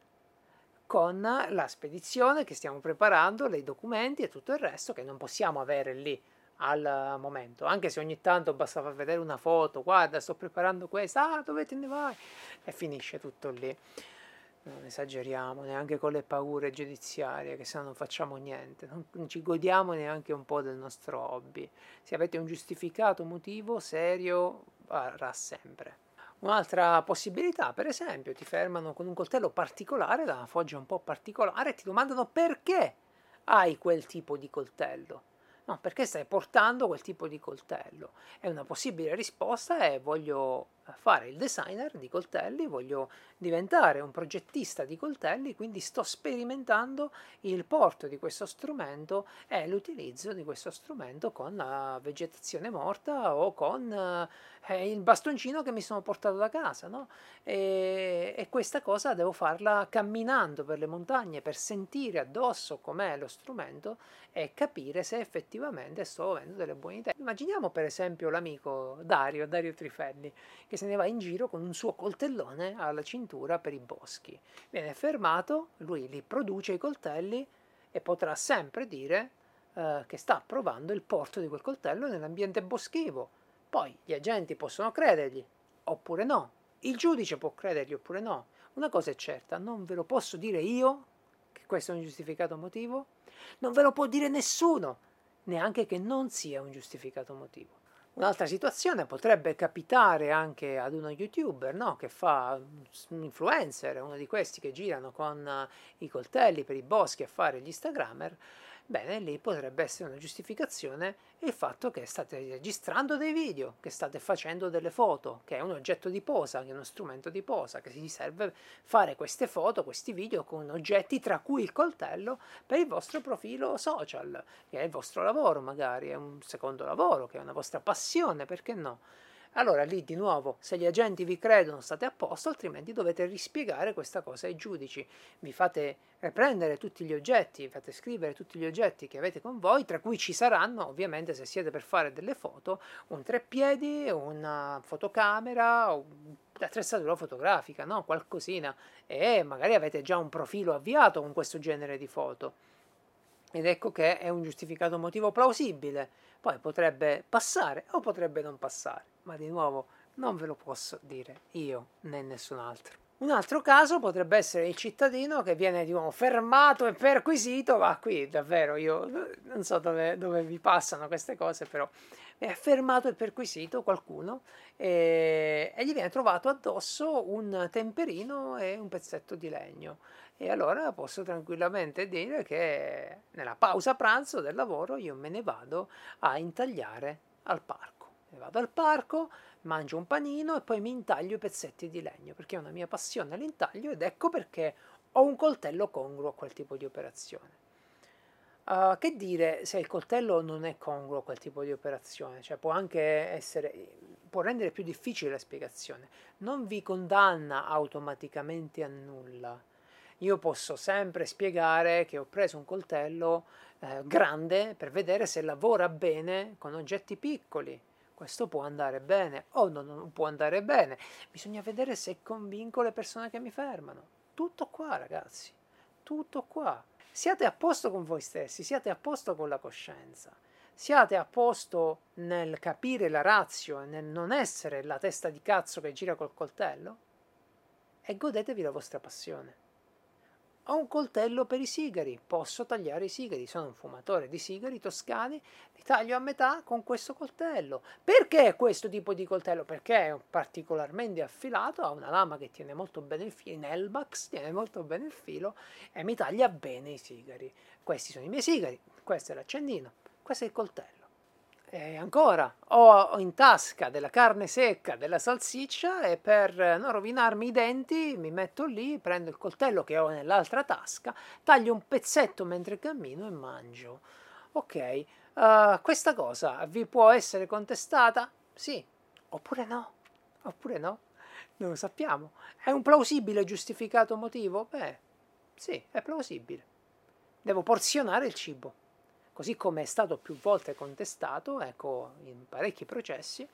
con la spedizione che stiamo preparando, i documenti e tutto il resto che non possiamo avere lì al momento, anche se ogni tanto basta far vedere una foto, guarda sto preparando questa, ah dove te ne vai? E finisce tutto lì non esageriamo neanche con le paure giudiziarie, che se no non facciamo niente, non, non, ci godiamo neanche un po' del nostro hobby. Se avete un giustificato motivo serio, varrà sempre. Un'altra possibilità, per esempio, ti fermano con un coltello particolare, da una foggia un po' particolare, e ti domandano perché hai quel tipo di coltello. No, perché stai portando quel tipo di coltello? E una possibile risposta è voglio fare il designer di coltelli, voglio diventare un progettista di coltelli, quindi sto sperimentando il porto di questo strumento e l'utilizzo di questo strumento con la vegetazione morta o con eh, il bastoncino che mi sono portato da casa, no? E, e questa cosa devo farla camminando per le montagne per sentire addosso com'è lo strumento e capire se effettivamente sto avendo delle buone idee. Immaginiamo per esempio l'amico Dario, Dario Trifelli, che se ne va in giro con un suo coltellone alla cintura per i boschi. Viene fermato, lui li produce i coltelli e potrà sempre dire eh, che sta provando il porto di quel coltello nell'ambiente boschivo. Poi gli agenti possono credergli oppure no. Il giudice può credergli oppure no. Una cosa è certa, non ve lo posso dire io che questo è un giustificato motivo, non ve lo può dire nessuno, neanche che non sia un giustificato motivo. Un'altra situazione potrebbe capitare anche ad uno youtuber no? che fa un influencer, uno di questi che girano con uh, i coltelli per i boschi a fare gli Instagrammer. Bene, lì potrebbe essere una giustificazione il fatto che state registrando dei video, che state facendo delle foto, che è un oggetto di posa, che è uno strumento di posa, che si serve fare queste foto, questi video con oggetti tra cui il coltello per il vostro profilo social, che è il vostro lavoro magari, è un secondo lavoro, che è una vostra passione, perché no? Allora lì di nuovo, se gli agenti vi credono state a posto, altrimenti dovete rispiegare questa cosa ai giudici. Vi fate prendere tutti gli oggetti, vi fate scrivere tutti gli oggetti che avete con voi, tra cui ci saranno, ovviamente se siete per fare delle foto, un treppiedi, una fotocamera, un'attrezzatura fotografica, no? qualcosina, e magari avete già un profilo avviato con questo genere di foto. Ed ecco che è un giustificato motivo plausibile. Poi potrebbe passare o potrebbe non passare ma di nuovo non ve lo posso dire io né nessun altro. Un altro caso potrebbe essere il cittadino che viene di nuovo fermato e perquisito, ma qui davvero io non so dove, dove vi passano queste cose, però è fermato e perquisito qualcuno e, e, gli viene trovato addosso un temperino e un pezzetto di legno. E allora posso tranquillamente dire che nella pausa pranzo del lavoro io me ne vado a intagliare al parco vado al parco, mangio un panino e poi mi intaglio i pezzetti di legno perché è una mia passione l'intaglio ed ecco perché ho un coltello congruo a quel tipo di operazione. Uh, che dire se il coltello non è congruo a quel tipo di operazione? Cioè può anche essere, può rendere più difficile la spiegazione. Non vi condanna automaticamente a nulla. Io posso sempre spiegare che ho preso un coltello eh, grande per vedere se lavora bene con oggetti piccoli questo può andare bene o non, può andare bene. Bisogna vedere se convinco le persone che mi fermano. Tutto qua, ragazzi. Tutto qua. Siate a posto con voi stessi, siate a posto con la coscienza. Siate a posto nel capire la razio e nel non essere la testa di cazzo che gira col coltello e godetevi la vostra passione. Ho un coltello per i sigari, posso tagliare i sigari, sono un fumatore di sigari toscani, li taglio a metà con questo coltello. Perché questo tipo di coltello? Perché è particolarmente affilato, ha una lama che tiene molto bene il filo, in Elbax tiene molto bene il filo e mi taglia bene i sigari. Questi sono i miei sigari, questo è l'accendino, questo è il coltello. E ancora, ho in tasca della carne secca, della salsiccia e per non rovinarmi i denti mi metto lì, prendo il coltello che ho nell'altra tasca, taglio un pezzetto mentre cammino e mangio. Ok, uh, questa cosa vi può essere contestata? Sì, oppure no, oppure no, non lo sappiamo. È un plausibile giustificato motivo? Beh, sì, è plausibile. Devo porzionare il cibo così come è stato più volte contestato, ecco, in parecchi processi,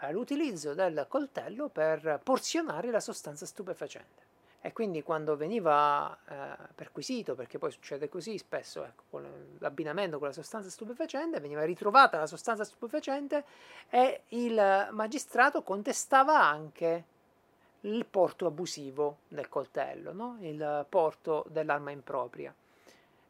eh, l'utilizzo del coltello per porzionare la sostanza stupefacente. E quindi quando veniva eh, perquisito, perché poi succede così spesso, ecco, con l'abbinamento con la sostanza stupefacente, veniva ritrovata la sostanza stupefacente e il magistrato contestava anche il porto abusivo del coltello, no? il porto dell'arma impropria.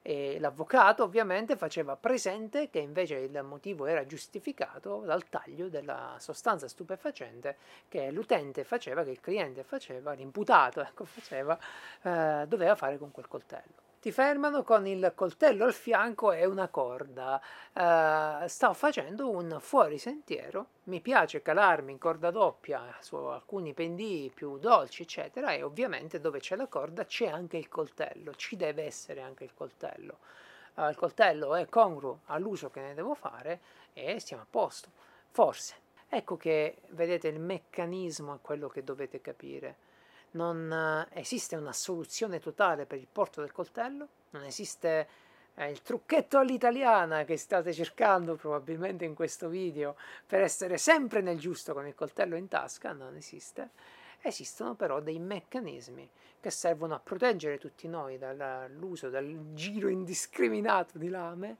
E l'avvocato ovviamente faceva presente che invece il motivo era giustificato dal taglio della sostanza stupefacente che l'utente faceva, che il cliente faceva, l'imputato ecco, faceva, eh, doveva fare con quel coltello. Ti fermano con il coltello al fianco e una corda. Uh, sto facendo un fuorisentiero, mi piace calarmi in corda doppia su alcuni pendii più dolci, eccetera, e ovviamente dove c'è la corda c'è anche il coltello, ci deve essere anche il coltello. Uh, il coltello è congruo all'uso che ne devo fare e stiamo a posto. Forse. Ecco che vedete il meccanismo è quello che dovete capire non eh, esiste una soluzione totale per il porto del coltello, non esiste eh, il trucchetto all'italiana che state cercando probabilmente in questo video per essere sempre nel giusto con il coltello in tasca, non esiste. Esistono però dei meccanismi che servono a proteggere tutti noi dall'uso, dal giro indiscriminato di lame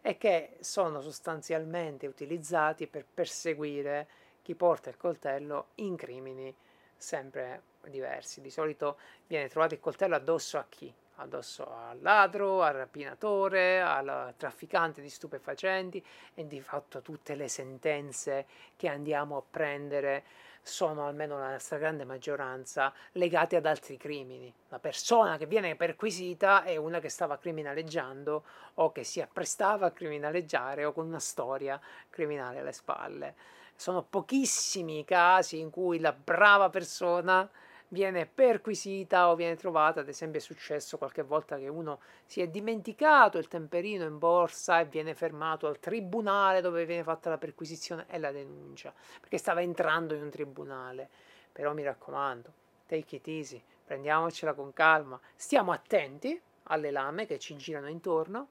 e che sono sostanzialmente utilizzati per perseguire chi porta il coltello in crimini sempre diversi. Di solito viene trovato il coltello addosso a chi? Addosso al ladro, al rapinatore, al trafficante di stupefacenti e di fatto tutte le sentenze che andiamo a prendere sono almeno la stragrande maggioranza legate ad altri crimini. La persona che viene perquisita è una che stava criminaleggiando o che si apprestava a criminaleggiare o con una storia criminale alle spalle. Sono pochissimi i casi in cui la brava persona viene perquisita o viene trovata, ad esempio è successo qualche volta che uno si è dimenticato il temperino in borsa e viene fermato al tribunale dove viene fatta la perquisizione e la denuncia, perché stava entrando in un tribunale. Però mi raccomando, take it easy, prendiamocela con calma, stiamo attenti alle lame che ci girano intorno,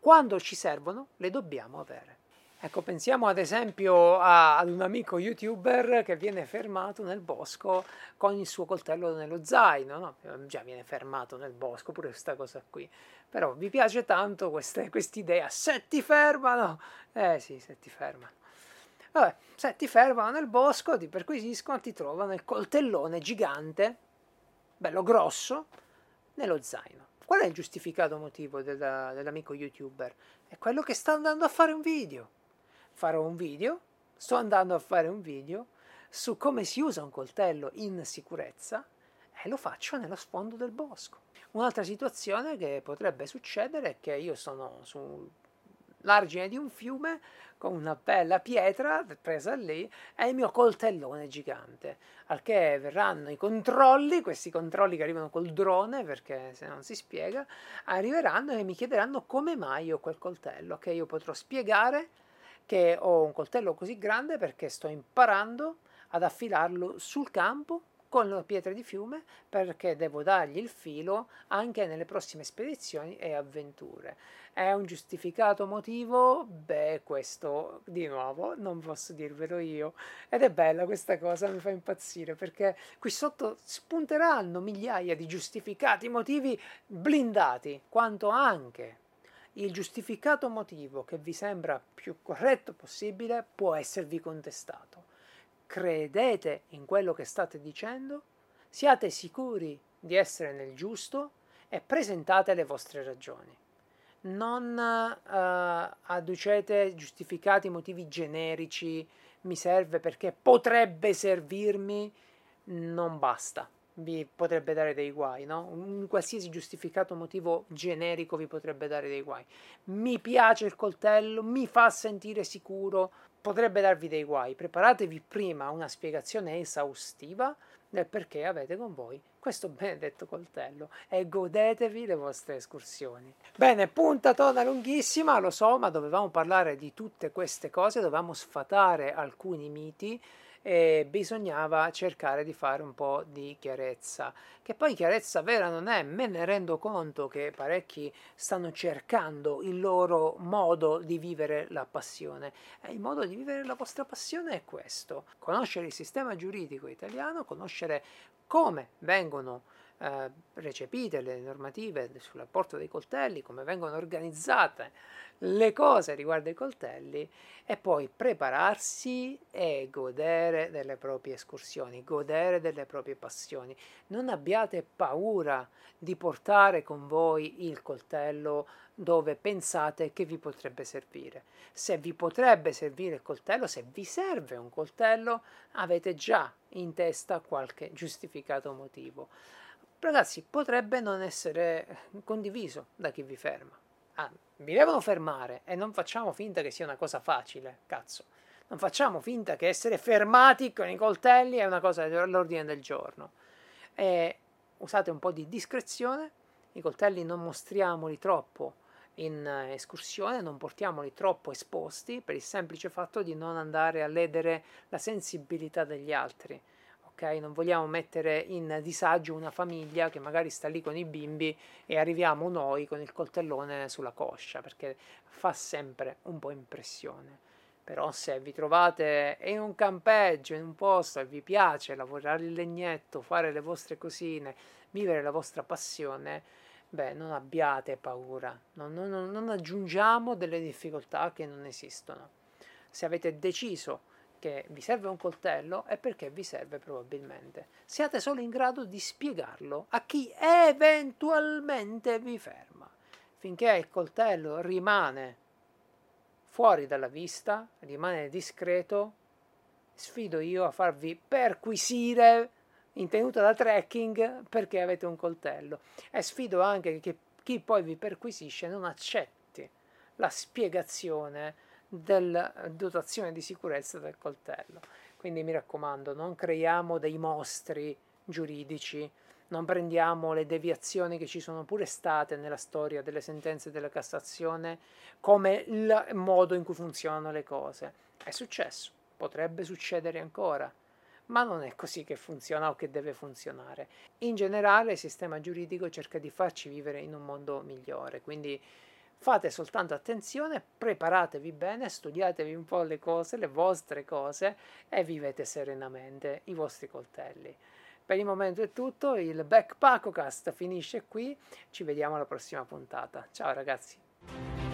quando ci servono le dobbiamo avere. Ecco, pensiamo ad esempio a, ad un amico youtuber che viene fermato nel bosco con il suo coltello nello zaino, no? Già viene fermato nel bosco pure questa cosa qui, però vi piace tanto questa idea, se ti fermano, eh sì, se ti fermano. Vabbè, se ti fermano nel bosco, ti perquisiscono, ti trovano il coltellone gigante, bello grosso, nello zaino. Qual è il giustificato motivo della, dell'amico youtuber? È quello che sta andando a fare un video farò un video, sto andando a fare un video su come si usa un coltello in sicurezza e lo faccio nello sfondo del bosco. Un'altra situazione che potrebbe succedere è che io sono sull'argine di un fiume con una bella pietra presa lì e il mio coltellone gigante. Al che verranno i controlli, questi controlli che arrivano col drone, perché se non si spiega, arriveranno e mi chiederanno come mai ho quel coltello, che io potrò spiegare che ho un coltello così grande perché sto imparando ad affilarlo sul campo con le pietre di fiume perché devo dargli il filo anche nelle prossime spedizioni e avventure. È un giustificato motivo? Beh, questo di nuovo non posso dirvelo io. Ed è bella questa cosa, mi fa impazzire perché qui sotto spunteranno migliaia di giustificati motivi blindati, quanto anche il giustificato motivo che vi sembra più corretto possibile può esservi contestato. Credete in quello che state dicendo, siate sicuri di essere nel giusto e presentate le vostre ragioni. Non uh, adducete giustificati motivi generici, mi serve perché potrebbe servirmi, non basta vi potrebbe dare dei guai, no? Un qualsiasi giustificato motivo generico vi potrebbe dare dei guai. Mi piace il coltello, mi fa sentire sicuro, potrebbe darvi dei guai. Preparatevi prima una spiegazione esaustiva del perché avete con voi questo benedetto coltello e godetevi le vostre escursioni. Bene, puntatona lunghissima, lo so, ma dovevamo parlare di tutte queste cose, dovevamo sfatare alcuni miti e bisognava cercare di fare un po' di chiarezza. Che poi chiarezza vera non è, me ne rendo conto che parecchi stanno cercando il loro modo di vivere la passione. E il modo di vivere la vostra passione è questo: conoscere il sistema giuridico italiano, conoscere come vengono eh, recepite le normative sull'apporto dei coltelli, come vengono organizzate le cose riguardo ai coltelli e poi prepararsi e godere delle proprie escursioni, godere delle proprie passioni. Non abbiate paura di portare con voi il coltello dove pensate che vi potrebbe servire. Se vi potrebbe servire il coltello, se vi serve un coltello, avete già in testa qualche giustificato motivo ragazzi, potrebbe non essere condiviso da chi vi ferma. Ah, vi devono fermare e non facciamo finta che sia una cosa facile, cazzo. Non facciamo finta che essere fermati con i coltelli è una cosa all'ordine del giorno. E usate un po' di discrezione, i coltelli non mostriamoli troppo in escursione, non portiamoli troppo esposti per il semplice fatto di non andare a ledere la sensibilità degli altri. Okay? Non vogliamo mettere in disagio una famiglia che magari sta lì con i bimbi e arriviamo noi con il coltellone sulla coscia, perché fa sempre un po' impressione. Però se vi trovate in un campeggio, in un posto e vi piace lavorare il legnetto, fare le vostre cosine, vivere la vostra passione, beh, non abbiate paura, non, non, non aggiungiamo delle difficoltà che non esistono. Se avete deciso che vi serve un coltello è perché vi serve probabilmente. Siate solo in grado di spiegarlo a chi eventualmente vi ferma. Finché il coltello rimane fuori dalla vista, rimane discreto, sfido io a farvi perquisire in tenuta da trekking perché avete un coltello e sfido anche che chi poi vi perquisisce non accetti la spiegazione della dotazione di sicurezza del coltello. Quindi mi raccomando, non creiamo dei mostri giuridici, non prendiamo le deviazioni che ci sono pure state nella storia delle sentenze della Cassazione come il modo in cui funzionano le cose. È successo, potrebbe succedere ancora, ma non è così che funziona o che deve funzionare. In generale il sistema giuridico cerca di farci vivere in un mondo migliore, quindi Fate soltanto attenzione, preparatevi bene, studiatevi un po' le cose, le vostre cose e vivete serenamente i vostri coltelli. Per il momento è tutto, il Backpackocast finisce qui, ci vediamo alla prossima puntata. Ciao ragazzi!